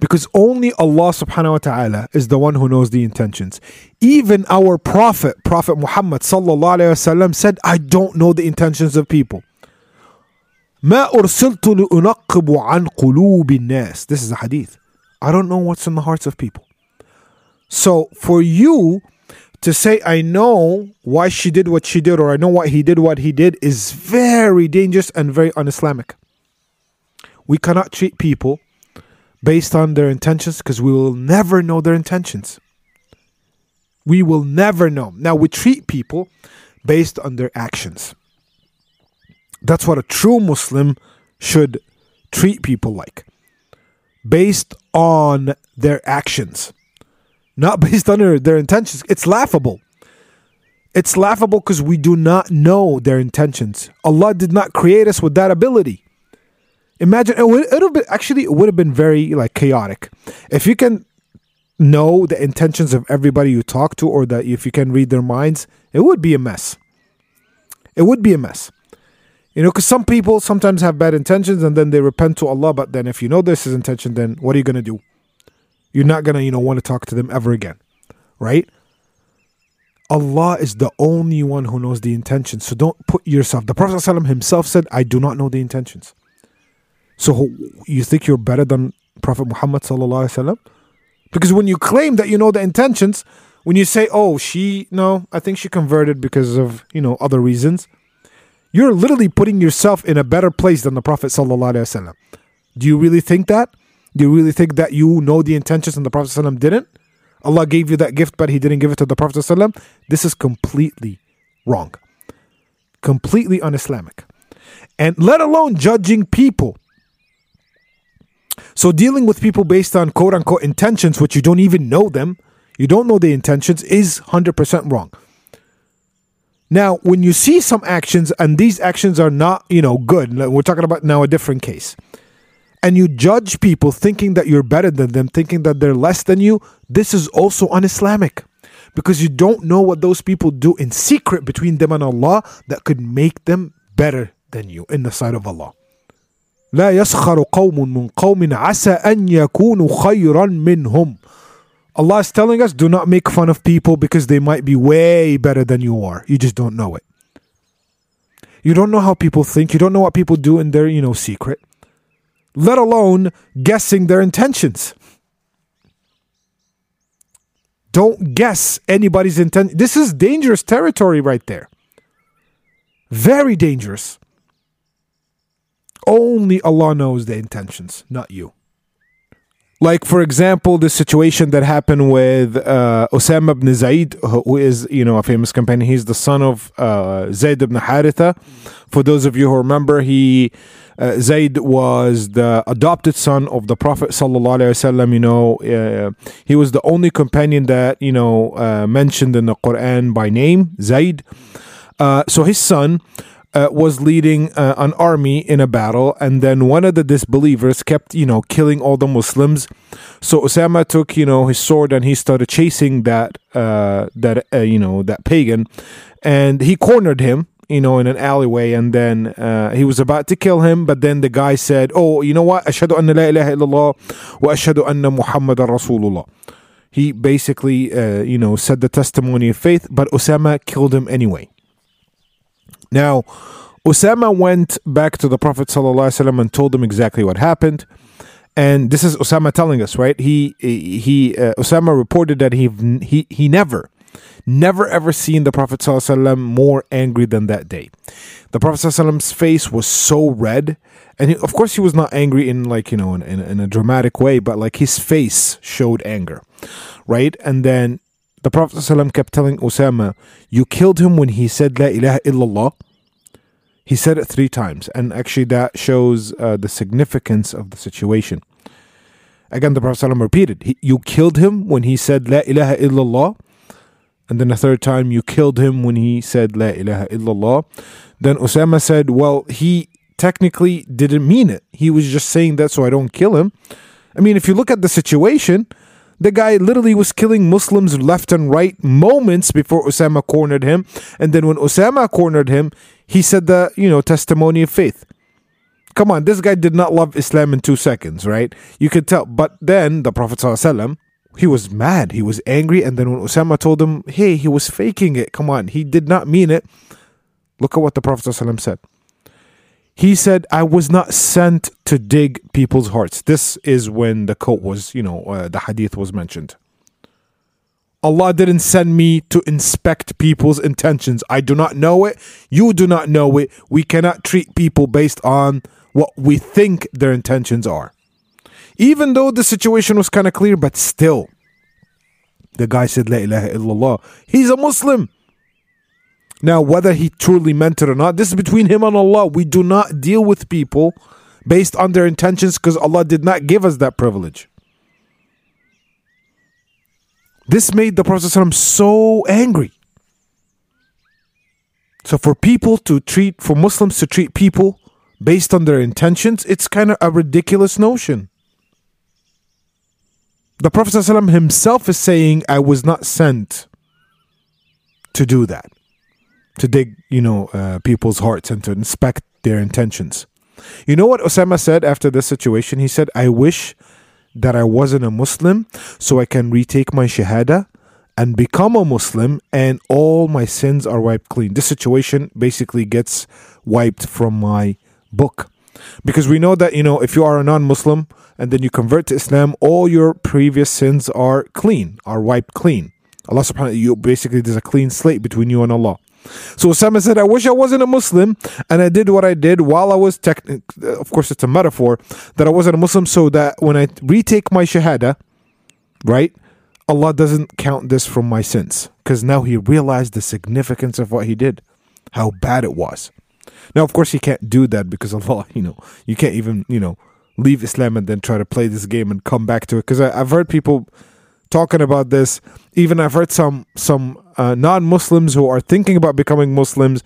Because only Allah subhanahu wa ta'ala is the one who knows the intentions. Even our Prophet, Prophet Muhammad sallallahu alayhi wasallam said, I don't know the intentions of people. ما أرسلت لأنقب عن قلوب الناس. This is a hadith. I don't know what's in the hearts of people. So for you to say, I know why she did what she did, or I know why he did what he did, is very dangerous and very un Islamic. We cannot treat people based on their intentions because we will never know their intentions. We will never know. Now, we treat people based on their actions. That's what a true Muslim should treat people like based on their actions, not based on their, their intentions. It's laughable. It's laughable because we do not know their intentions. Allah did not create us with that ability. Imagine it would have been, actually it would have been very like chaotic if you can know the intentions of everybody you talk to, or that if you can read their minds. It would be a mess. It would be a mess. You know, because some people sometimes have bad intentions and then they repent to Allah. But then, if you know this is intention, then what are you going to do? You're not to, you know, want to talk to them ever again, right? Allah is the only one who knows the intentions. So don't put yourself. The Prophet ﷺ himself said, I do not know the intentions. So you think you're better than Prophet Muhammad sallallahu Because when you claim that you know the intentions, when you say, "Oh, she no, I think she converted because of you know other reasons," you're literally putting yourself in a better place than the Prophet sallallahu Do you really think that? Do you really think that you know the intentions and the Prophet ﷺ didn't? Allah gave you that gift, but He didn't give it to the Prophet ﷺ. This is completely wrong, completely un-Islamic, and let alone judging people so dealing with people based on quote unquote intentions, which you don't even know them, you don't know the intentions, is 100% wrong. Now, when you see some actions and these actions are not, you know, good, we're talking about now a different case, and you judge people thinking that you're better than them, thinking that they're less than you, this is also un Islamic because you don't know what those people do in secret between them and Allah that could make them better than you in the sight of Allah. لا يسخر قوم من قوم عسى أن يكونوا خيرا منهم Allah is telling us do not make fun of people because they might be way better than you are. You just don't know it. You don't know how people think. You don't know what people do in their, you know, secret. Let alone guessing their intentions. Don't guess anybody's intent. This is dangerous territory right there. Very dangerous. Only Allah knows the intentions, not you. Like, for example, the situation that happened with uh, Osama ibn Zaid, who is, you know, a famous companion. He's the son of uh, Zayd ibn Haritha. For those of you who remember, he uh, Zayd was the adopted son of the Prophet sallallahu alaihi wasallam. You know, uh, he was the only companion that you know uh, mentioned in the Quran by name, Zayd. Uh, so his son uh, was leading uh, an army in a battle, and then one of the disbelievers kept, you know, killing all the Muslims. So Osama took, you know, his sword and he started chasing that, uh, that, uh, you know, that pagan, and he cornered him. You know, in an alleyway, and then uh, he was about to kill him, but then the guy said, "Oh, you know what? Ashhadu anna la ilaha illallah wa ashhadu anna Muhammadan Rasulullah." He basically, uh, you know, said the testimony of faith, but Osama killed him anyway. Now, Osama went back to the Prophet ﷺ and told him exactly what happened. And this is Osama telling us, right? He he uh, Osama reported that he he he never never ever seen the Prophet ﷺ more angry than that day. The Prophet ﷺ's face was so red, and he, of course he was not angry in like you know in, in, in a dramatic way, but like his face showed anger, right? And then the Prophet ﷺ kept telling Osama, You killed him when he said La ilaha illallah. He said it three times, and actually that shows uh, the significance of the situation. Again, the Prophet ﷺ repeated, he, You killed him when he said La ilaha illallah. And then the third time, you killed him when he said La ilaha illallah. Then Osama said, Well, he technically didn't mean it. He was just saying that so I don't kill him. I mean, if you look at the situation, the guy literally was killing Muslims left and right moments before Osama cornered him. And then when Osama cornered him, he said the, you know, testimony of faith. Come on, this guy did not love Islam in two seconds, right? You could tell. But then the Prophet he was mad. He was angry. And then when Osama told him, hey, he was faking it. Come on, he did not mean it. Look at what the Prophet said. He said, I was not sent to dig people's hearts. This is when the quote was, you know, uh, the hadith was mentioned. Allah didn't send me to inspect people's intentions. I do not know it. You do not know it. We cannot treat people based on what we think their intentions are. Even though the situation was kind of clear, but still, the guy said, La ilaha illallah. He's a Muslim. Now, whether he truly meant it or not, this is between him and Allah. We do not deal with people based on their intentions because Allah did not give us that privilege. This made the Prophet ﷺ so angry. So, for people to treat, for Muslims to treat people based on their intentions, it's kind of a ridiculous notion. The Prophet himself is saying, I was not sent to do that to dig, you know, uh, people's hearts and to inspect their intentions. You know what Osama said after this situation? He said, I wish that I wasn't a Muslim so I can retake my Shahada and become a Muslim and all my sins are wiped clean. This situation basically gets wiped from my book. Because we know that, you know, if you are a non Muslim and then you convert to Islam, all your previous sins are clean, are wiped clean. Allah subhanahu you basically, there's a clean slate between you and Allah. So Osama said, I wish I wasn't a Muslim and I did what I did while I was, tech- uh, of course, it's a metaphor, that I wasn't a Muslim so that when I retake my Shahada, right, Allah doesn't count this from my sins. Because now he realized the significance of what he did, how bad it was. Now, of course, he can't do that because Allah, you know, you can't even, you know, leave Islam and then try to play this game and come back to it. Because I've heard people talking about this. Even I've heard some some uh, non-Muslims who are thinking about becoming Muslims,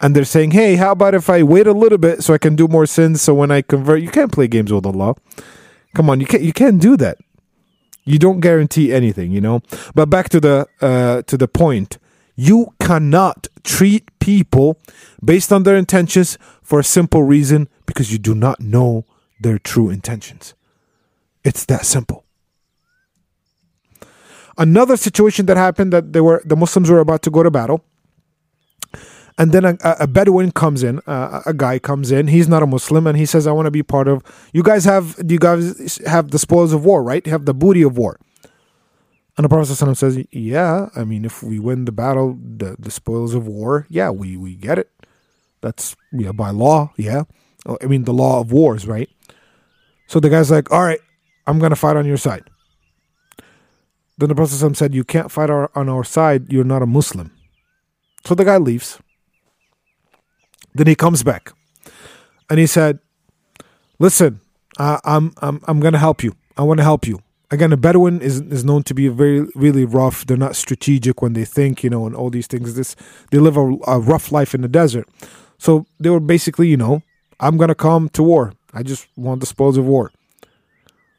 and they're saying, "Hey, how about if I wait a little bit so I can do more sins? So when I convert, you can't play games with Allah. Come on, you can't you can't do that. You don't guarantee anything, you know. But back to the uh, to the point, you cannot treat people based on their intentions for a simple reason because you do not know their true intentions. It's that simple. Another situation that happened that they were the Muslims were about to go to battle, and then a, a Bedouin comes in, uh, a guy comes in. He's not a Muslim, and he says, "I want to be part of." You guys have do you guys have the spoils of war, right? You have the booty of war. And the Prophet ﷺ says, "Yeah, I mean, if we win the battle, the, the spoils of war, yeah, we we get it. That's yeah by law, yeah. I mean, the law of wars, right?" So the guy's like, "All right, I'm gonna fight on your side." Then the Prophet said, You can't fight our, on our side, you're not a Muslim. So the guy leaves. Then he comes back and he said, Listen, uh, I'm, I'm, I'm going to help you. I want to help you. Again, a Bedouin is, is known to be very, really rough. They're not strategic when they think, you know, and all these things. This They live a, a rough life in the desert. So they were basically, you know, I'm going to come to war. I just want the spoils of war.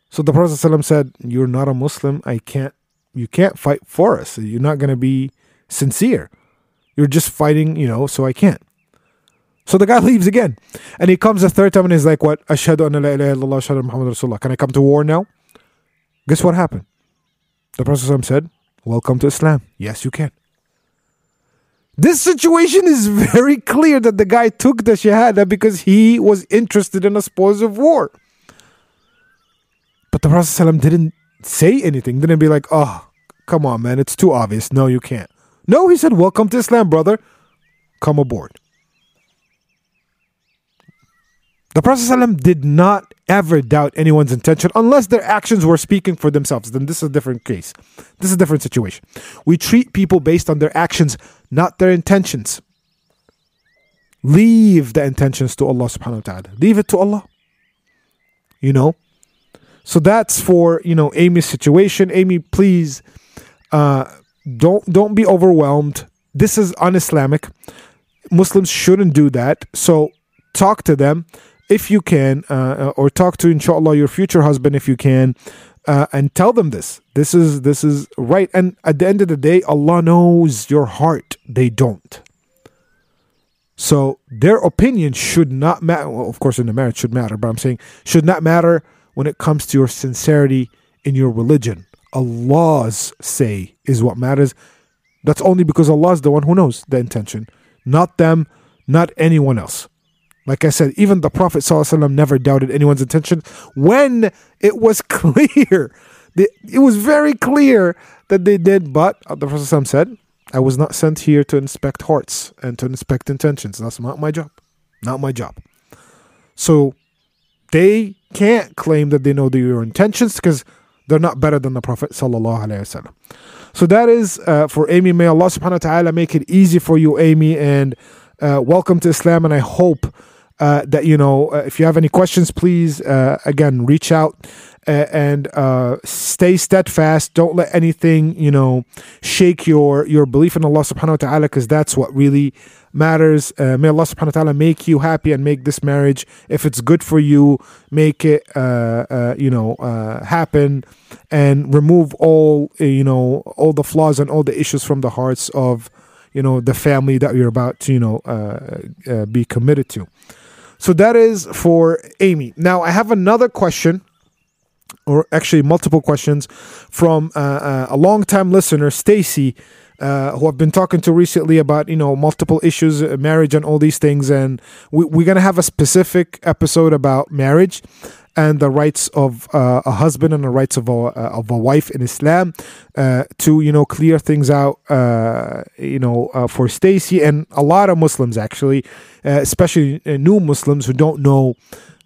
So the Prophet said, You're not a Muslim. I can't you can't fight for us. You're not going to be sincere. You're just fighting, you know, so I can't. So the guy leaves again. And he comes a third time and he's like, What? Ashhadu an la ilaha illallah, ashhadu Muhammad Rasulullah. Can I come to war now? Guess what happened? The Prophet said, Welcome to Islam. Yes, you can. This situation is very clear that the guy took the Shahada because he was interested in a spoils of war. But the Prophet didn't say anything, didn't be like, oh, Come on, man. It's too obvious. No, you can't. No, he said, Welcome to Islam, brother. Come aboard. The Prophet ﷺ did not ever doubt anyone's intention unless their actions were speaking for themselves. Then this is a different case. This is a different situation. We treat people based on their actions, not their intentions. Leave the intentions to Allah subhanahu wa ta'ala. Leave it to Allah. You know? So that's for, you know, Amy's situation. Amy, please uh, don't don't be overwhelmed. This is un-Islamic. Muslims shouldn't do that. So talk to them if you can, uh, or talk to inshallah your future husband if you can, uh, and tell them this. This is this is right. And at the end of the day, Allah knows your heart. They don't. So their opinion should not matter. Well, of course, in the marriage should matter, but I'm saying should not matter when it comes to your sincerity in your religion. Allah's say is what matters. That's only because Allah is the one who knows the intention, not them, not anyone else. Like I said, even the Prophet ﷺ never doubted anyone's intention when it was clear. It was very clear that they did, but the Prophet ﷺ said, I was not sent here to inspect hearts and to inspect intentions. That's not my job. Not my job. So they can't claim that they know your intentions because they're not better than the Prophet sallallahu So that is uh, for Amy. May Allah subhanahu wa ta'ala make it easy for you, Amy, and uh, welcome to Islam. And I hope uh, that you know uh, if you have any questions please uh, again reach out uh, and uh, stay steadfast don't let anything you know shake your your belief in allah subhanahu wa ta'ala because that's what really matters uh, may allah subhanahu wa ta'ala make you happy and make this marriage if it's good for you make it you know happen and remove all you know all the flaws and all the issues from the hearts of you know the family that you're about to you know be committed to so that is for Amy. Now I have another question, or actually multiple questions from uh, uh, a long-time listener, Stacy. Uh, who I've been talking to recently about you know multiple issues, uh, marriage, and all these things, and we, we're gonna have a specific episode about marriage and the rights of uh, a husband and the rights of a, uh, of a wife in Islam uh, to you know clear things out uh, you know for Stacy and a lot of Muslims actually especially new Muslims who don't know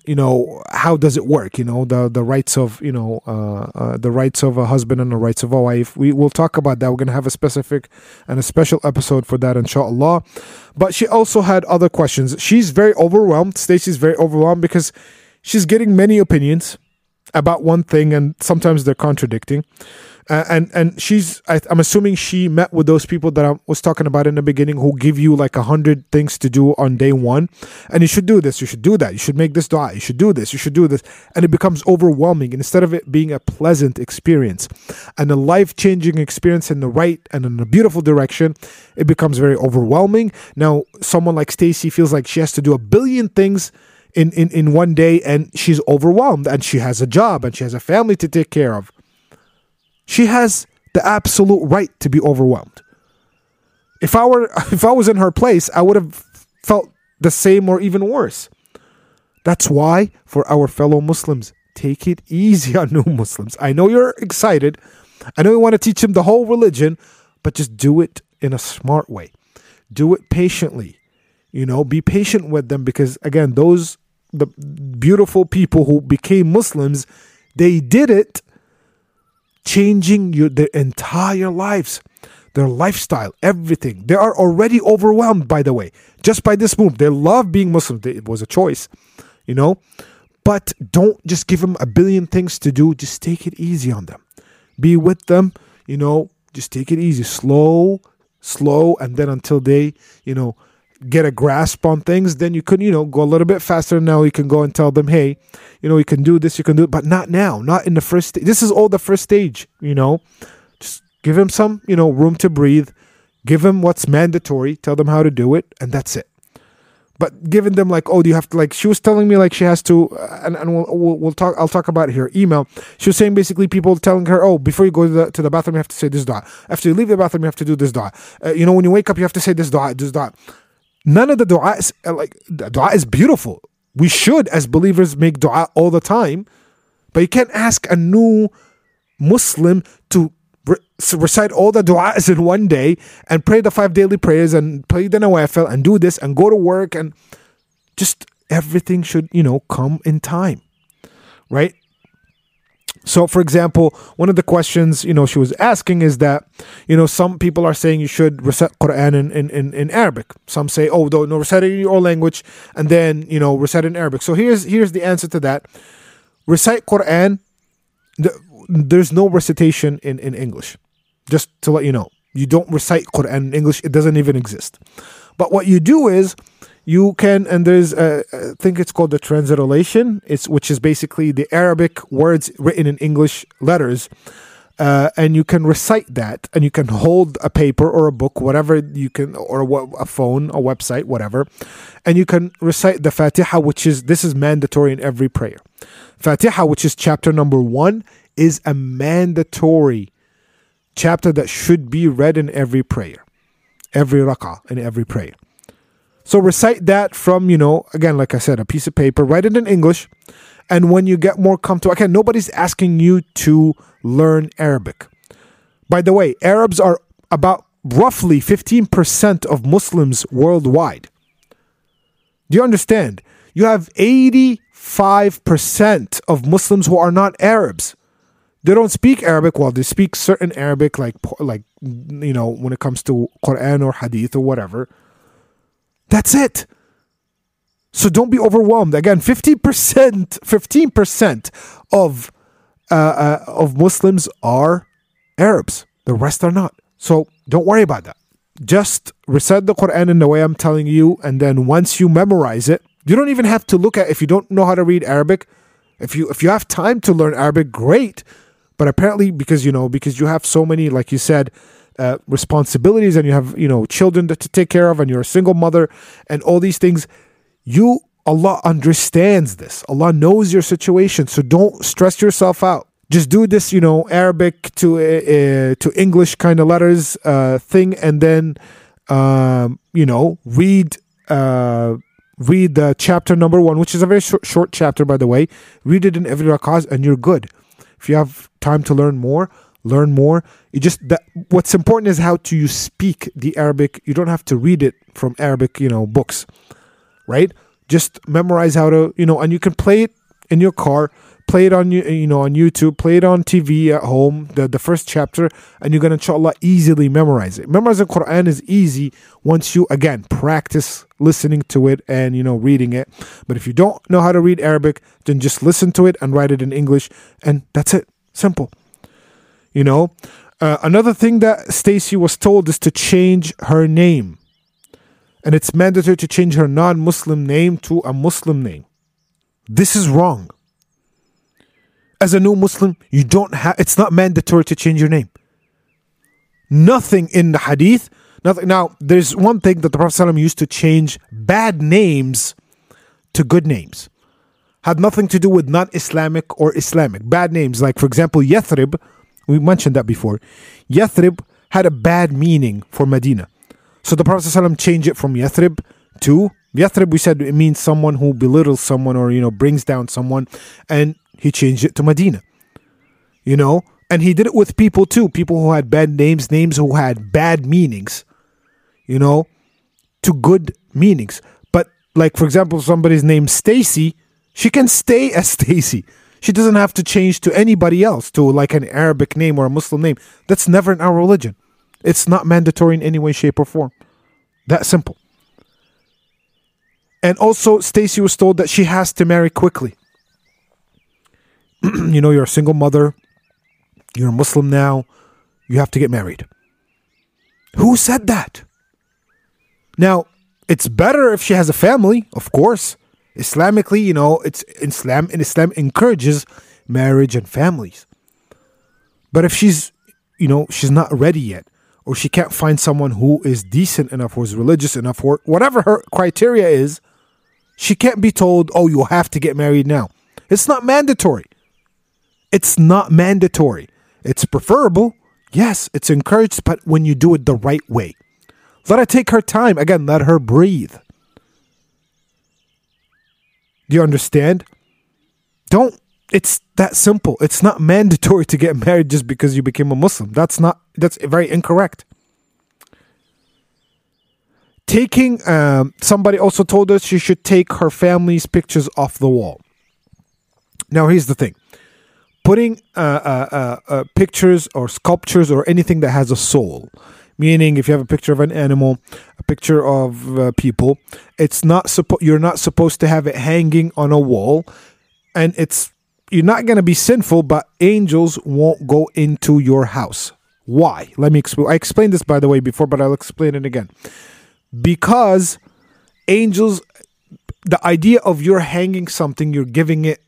you know how does it work you know the the rights of you know uh, uh, the rights of a husband and the rights of a wife. We will talk about that. We're going to have a specific and a special episode for that inshallah. But she also had other questions. She's very overwhelmed. Stacy's very overwhelmed because she's getting many opinions about one thing and sometimes they're contradicting uh, and and she's I, am assuming she met with those people that i was talking about in the beginning who give you like a hundred things to do on day one. And you should do this you should do that you should make this dua you should do this you should do this. And it becomes overwhelming instead of it being a pleasant experience. And a life-changing experience in the right and in a beautiful direction it becomes very overwhelming. Now someone like stacy feels like she has to do a billion things in, in, in one day and she's overwhelmed and she has a job and she has a family to take care of. She has the absolute right to be overwhelmed. If I were if I was in her place, I would have felt the same or even worse. That's why for our fellow Muslims, take it easy on new Muslims. I know you're excited. I know you want to teach them the whole religion, but just do it in a smart way. Do it patiently. You know, be patient with them because again, those the beautiful people who became Muslims, they did it changing your, their entire lives, their lifestyle, everything. They are already overwhelmed, by the way, just by this move. They love being Muslim. It was a choice, you know. But don't just give them a billion things to do. Just take it easy on them. Be with them, you know. Just take it easy, slow, slow, and then until they, you know, get a grasp on things, then you could, you know, go a little bit faster. Now you can go and tell them, hey, you know, you can do this, you can do it, but not now, not in the first. This is all the first stage, you know. Just give them some, you know, room to breathe. Give them what's mandatory, tell them how to do it, and that's it. But giving them like, oh, do you have to like? She was telling me like she has to, uh, and, and we'll, we'll, we'll talk. I'll talk about it here. Email. She was saying basically people telling her, oh, before you go to the, to the bathroom, you have to say this dua. After you leave the bathroom, you have to do this dua. Uh, you know, when you wake up, you have to say this dua, this dua none of the dua is uh, like dua is beautiful. We should, as believers, make dua all the time, but you can't ask a new Muslim to re- recite all the du'as in one day and pray the five daily prayers and pray the nawafil and do this and go to work and just everything should you know come in time, right? So, for example, one of the questions you know she was asking is that you know some people are saying you should recite Quran in, in, in, Arabic. Some say, oh, no, no, recite it in your own language and then you know recite in Arabic. So here's here's the answer to that: recite Quran. There's no recitation in in English. Just to let you know, you don't recite Quran in English. It doesn't even exist. But what you do is you can and there's a, I think it's called the transliteration it's which is basically the Arabic words written in English letters uh, and you can recite that and you can hold a paper or a book whatever you can or a, phone a website whatever and you can recite the Fatiha which is this is mandatory in every prayer. Fatiha which is chapter number 1 is a mandatory chapter that should be read in every prayer. Every rak'ah in every prayer So recite that from, you know, again, like I said, a piece of paper, write it in English. And when you get more comfortable, again, nobody's asking you to learn Arabic. By the way, Arabs are about roughly 15% of Muslims worldwide. Do you understand? You have 85% of Muslims who are not Arabs. They don't speak Arabic. Well, they speak certain Arabic, like like you know, when it comes to Quran or Hadith or whatever. That's it. So don't be overwhelmed. Again, 50%, 15% of uh, uh, of Muslims are Arabs. The rest are not. So don't worry about that. Just recite the Quran in the way I'm telling you, and then once you memorize it, you don't even have to look at if you don't know how to read Arabic. If you if you have time to learn Arabic, great. But apparently, because you know, because you have so many, like you said, uh, responsibilities, and you have you know children to, take care of, and you're a single mother, and all these things, you Allah understands this. Allah knows your situation, so don't stress yourself out just do this, you know, Arabic to uh, uh, to English kind of letters uh, thing, and then um, you know read uh, read the chapter number one, which is a very short, short chapter, by the way. Read it in every rak'ah, and you're good. If you have time to learn more, learn more. You just that what's important is how to you speak the Arabic. You don't have to read it from Arabic, you know, books, right? Just memorize how to, you know, and you can play it in your car play it on you you know on YouTube, play it on TV at home, the, the first chapter, and you're gonna inshallah easily memorize it. Memorizing Quran is easy once you again practice listening to it and you know reading it. But if you don't know how to read Arabic, then just listen to it and write it in English, and that's it. Simple. You know. Uh, another thing that Stacy was told is to change her name. And it's mandatory to change her non Muslim name to a Muslim name. This is wrong as a new Muslim, you don't have, it's not mandatory to change your name. Nothing in the hadith, nothing. Now, there's one thing that the Prophet ﷺ used to change bad names to good names. Had nothing to do with non Islamic or Islamic. Bad names, like for example, Yathrib, we mentioned that before. Yathrib had a bad meaning for Medina. So the Prophet ﷺ changed it from Yathrib to Yathrib, we said it means someone who belittles someone or, you know, brings down someone. And he changed it to Medina. You know, and he did it with people too, people who had bad names, names who had bad meanings, you know, to good meanings. But like for example, somebody's name Stacy, she can stay as Stacy. She doesn't have to change to anybody else to like an Arabic name or a Muslim name. That's never in our religion. It's not mandatory in any way, shape, or form. That simple. And also, Stacy was told that she has to marry quickly. you know, you're a single mother, you're a Muslim now, you have to get married. Who said that? Now, it's better if she has a family, of course. Islamically, you know, it's Islam and Islam encourages marriage and families. But if she's, you know, she's not ready yet, or she can't find someone who is decent enough, or is religious enough, or whatever her criteria is, she can't be told, oh, you have to get married now. It's not mandatory. It's not mandatory. It's preferable. Yes, it's encouraged, but when you do it the right way. Let her take her time. Again, let her breathe. Do you understand? Don't, it's that simple. It's not mandatory to get married just because you became a Muslim. That's not, that's very incorrect. Taking, um, somebody also told us she should take her family's pictures off the wall. Now, here's the thing putting uh, uh, uh, uh, pictures or sculptures or anything that has a soul meaning if you have a picture of an animal a picture of uh, people it's not suppo- you're not supposed to have it hanging on a wall and it's you're not going to be sinful but angels won't go into your house why let me explain i explained this by the way before but i'll explain it again because angels the idea of you're hanging something you're giving it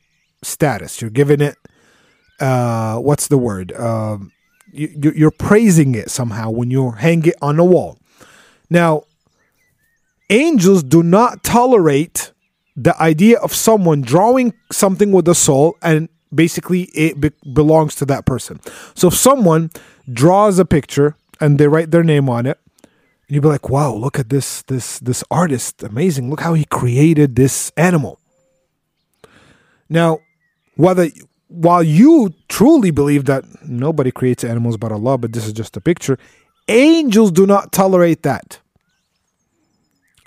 status you're giving it uh, what's the word? Um, you're praising it somehow when you hang it on a wall. Now, angels do not tolerate the idea of someone drawing something with a soul and basically it be- belongs to that person. So if someone draws a picture and they write their name on it, You'd be like, wow, look at this this this artist, amazing. Look how he created this animal. Now, whether while you truly believe that nobody creates animals but Allah, but this is just a picture, angels do not tolerate that.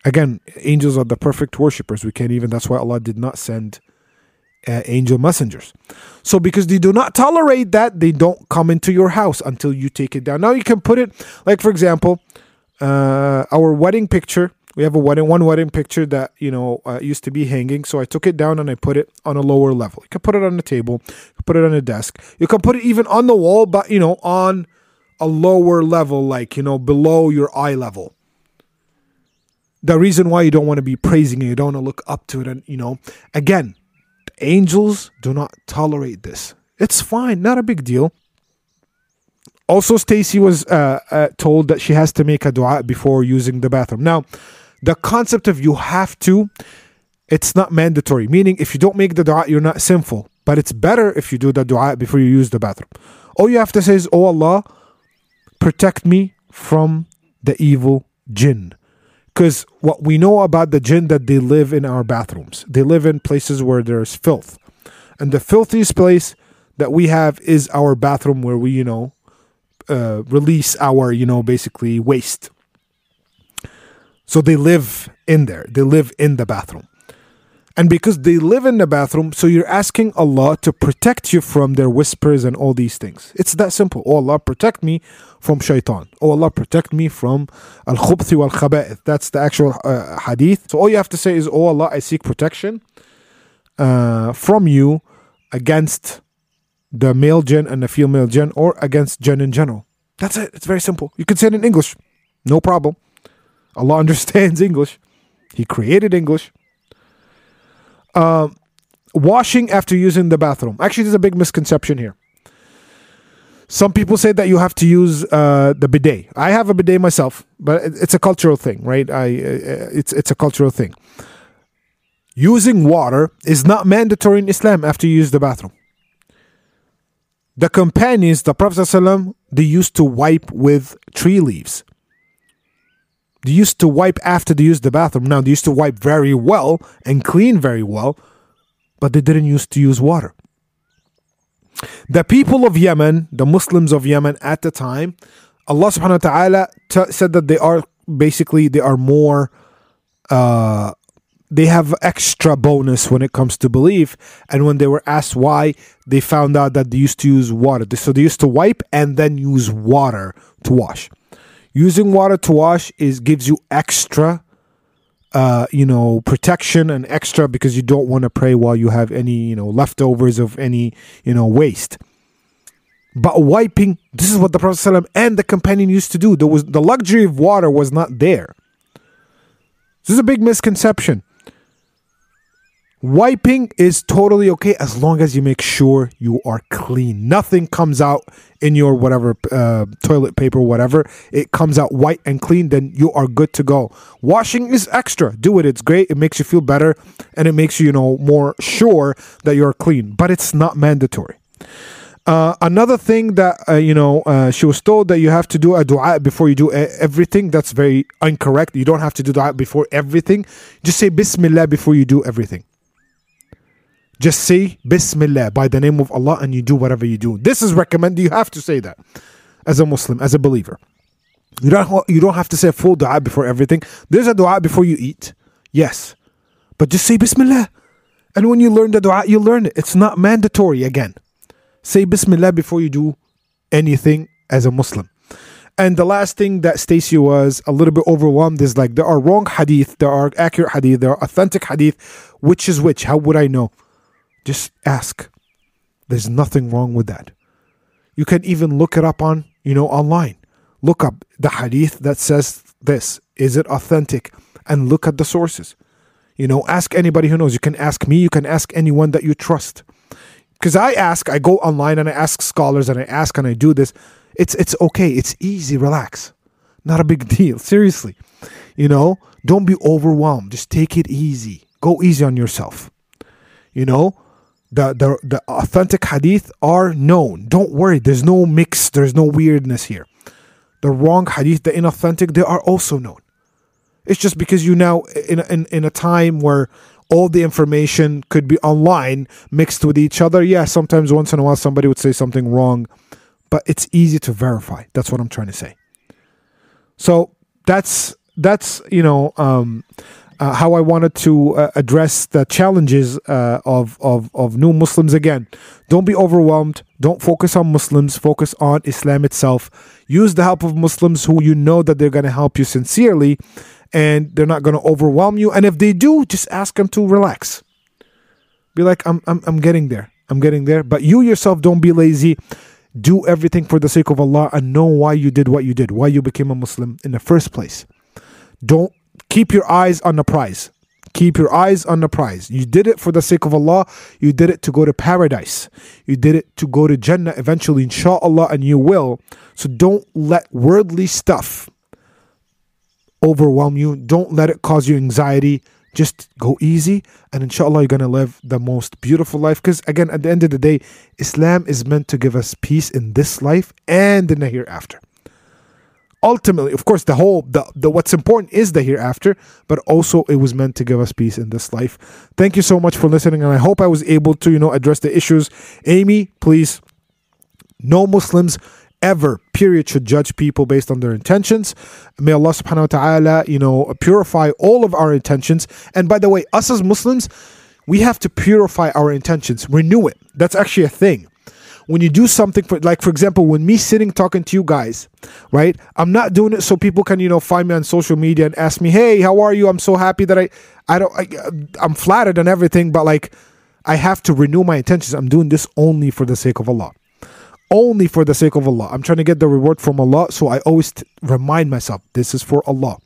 Again, angels are the perfect worshippers. We can't even, that's why Allah did not send uh, angel messengers. So, because they do not tolerate that, they don't come into your house until you take it down. Now, you can put it, like, for example, uh, our wedding picture we have a wedding one wedding picture that you know uh, used to be hanging. So i took it down and i put it on a lower level. You can put it on the table put it on a desk. You can put it even on the wall but you know on a lower level like you know below your eye level. The reason why you don't want to be praising it you don't want to look up to it and you know again angels do not tolerate this. It's fine not a big deal. Also stacy was uh, uh, told that she has to make a dua before using the bathroom. Now the concept of you have to, it's not mandatory. Meaning, if you don't make the dua, you're not sinful. But it's better if you do the dua before you use the bathroom. All you have to say is, Oh Allah, protect me from the evil jinn. Because what we know about the jinn that they live in our bathrooms, they live in places where there's filth. And the filthiest place that we have is our bathroom where we, you know, uh, release our, you know, basically waste. So they live in there, they live in the bathroom. And because they live in the bathroom, so you're asking Allah to protect you from their whispers and all these things. It's that simple. Oh Allah, protect me from shaitan. Oh Allah, protect me from al khubthi wal khaba'ith. That's the actual uh, hadith. So all you have to say is, Oh Allah, I seek protection uh, from you against the male jinn and the female jinn or against jinn in general. That's it. It's very simple. You can say it in English. No problem. Allah understands English. He created English. Uh, washing after using the bathroom. Actually, there's a big misconception here. Some people say that you have to use uh, the bidet. I have a bidet myself, but it's a cultural thing, right? I it's it's a cultural thing. Using water is not mandatory in Islam after you use the bathroom. The companions, the Prophet ﷺ, they used to wipe with tree leaves. They used to wipe after they used the bathroom. Now they used to wipe very well and clean very well, but they didn't used to use water. The people of Yemen, the Muslims of Yemen at the time, Allah subhanahu wa ta'ala t- said that they are basically they are more uh, they have extra bonus when it comes to belief and when they were asked why they found out that they used to use water so they used to wipe and then use water to wash using water to wash is gives you extra uh, you know protection and extra because you don't want to pray while you have any you know leftovers of any you know waste. But wiping this is what the prophet ﷺ and the companion used to do. There was the luxury of water was not there. This is a big misconception Wiping is totally okay as long as you make sure you are clean. Nothing comes out in your whatever uh, toilet paper, whatever. It comes out white and clean, then you are good to go. Washing is extra. Do it. It's great. It makes you feel better and it makes you, you know, more sure that you're clean, but it's not mandatory. Uh, another thing that uh, you know, uh, she was told that you have to do a du'a before you do everything. That's very incorrect. You don't have to do du'a before everything. Just say Bismillah before you do everything. Just say Bismillah by the name of Allah and you do whatever you do. This is recommended. You have to say that as a Muslim, as a believer. You don't, you don't have to say full dua before everything. There's a dua before you eat. Yes. But just say Bismillah. And when you learn the dua, you learn it. It's not mandatory again. Say Bismillah before you do anything as a Muslim. And the last thing that Stacy was a little bit overwhelmed is like there are wrong hadith, there are accurate hadith, there are authentic hadith. Which is which? How would I know? Just ask. There's nothing wrong with that. You can even look it up on, you know, online. Look up the hadith that says this. Is it authentic? And look at the sources. You know, ask anybody who knows. You can ask me, you can ask anyone that you trust. Because I ask, I go online and I ask scholars and I ask and I do this. It's it's okay. It's easy. Relax. Not a big deal. Seriously. You know, don't be overwhelmed. Just take it easy. Go easy on yourself. You know, the, the the authentic hadith are known. Don't worry, there's no mix, there's no weirdness here. the wrong hadith, the inauthentic, they are also known. It's just because you now in in in a time where all the information could be online mixed with each other. Yeah, sometimes once in a while somebody would say something wrong, but it's easy to verify. That's what I'm trying to say. So that's that's you know um, uh, how I wanted to uh, address the challenges uh, of, of of new Muslims. Again, don't be overwhelmed. Don't focus on Muslims. Focus on Islam itself. Use the help of Muslims who you know that they're going to help you sincerely, and they're not going to overwhelm you. And if they do, just ask them to relax. Be like, I'm I'm I'm getting there. I'm getting there. But you yourself, don't be lazy. Do everything for the sake of Allah and know why you did what you did, why you became a Muslim in the first place. Don't keep your eyes on the prize. Keep your eyes on the prize. You did it for the sake of Allah. You did it to go to paradise. You did it to go to Jannah eventually, inshallah, and you will. So don't let worldly stuff overwhelm you. Don't let it cause you anxiety. Just go easy, and inshallah, you're gonna live the most beautiful life. Because again, at the end of the day, Islam is meant to give us peace in this life and in the hereafter ultimately of course the whole the, the what's important is the hereafter but also it was meant to give us peace in this life. Thank you so much for listening and i hope i was able to you know address the issues. Amy please. No muslims ever period should judge people based on their intentions. May allah subhanahu wa ta'ala you know purify all of our intentions. And by the way us as muslims we have to purify our intentions. Renew it. That's actually a thing when you do something for like for example when me sitting talking to you guys right i'm not doing it so people can you know find me on social media and ask me hey how are you i'm so happy that i i don't I, uh, i'm flattered and everything but like i have to renew my intentions i'm doing this only for the sake of allah only for the sake of Allah. I'm trying to get the reward from Allah. So I always t- remind myself, this is for Allah.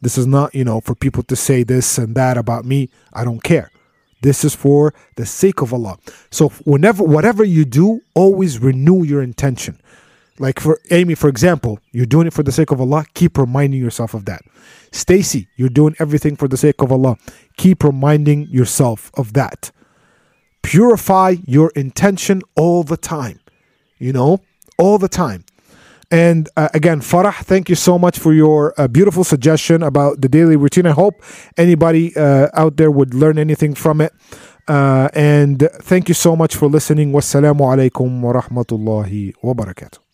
This is not, you know, for people to say this and that about me. I don't care. This is for the sake of Allah. So whenever whatever you do, always renew your intention. Like for Amy, for example, you're doing it for the sake of Allah. Keep reminding yourself of that. Stacy, you're doing everything for the sake of Allah. Keep reminding yourself of that. Purify your intention all the time. You know, all the time. And uh, again, Farah, thank you so much for your uh, beautiful suggestion about the daily routine. I hope anybody uh, out there would learn anything from it. Uh, and thank you so much for listening. Wassalamu alaikum wa rahmatullahi wa barakatuh.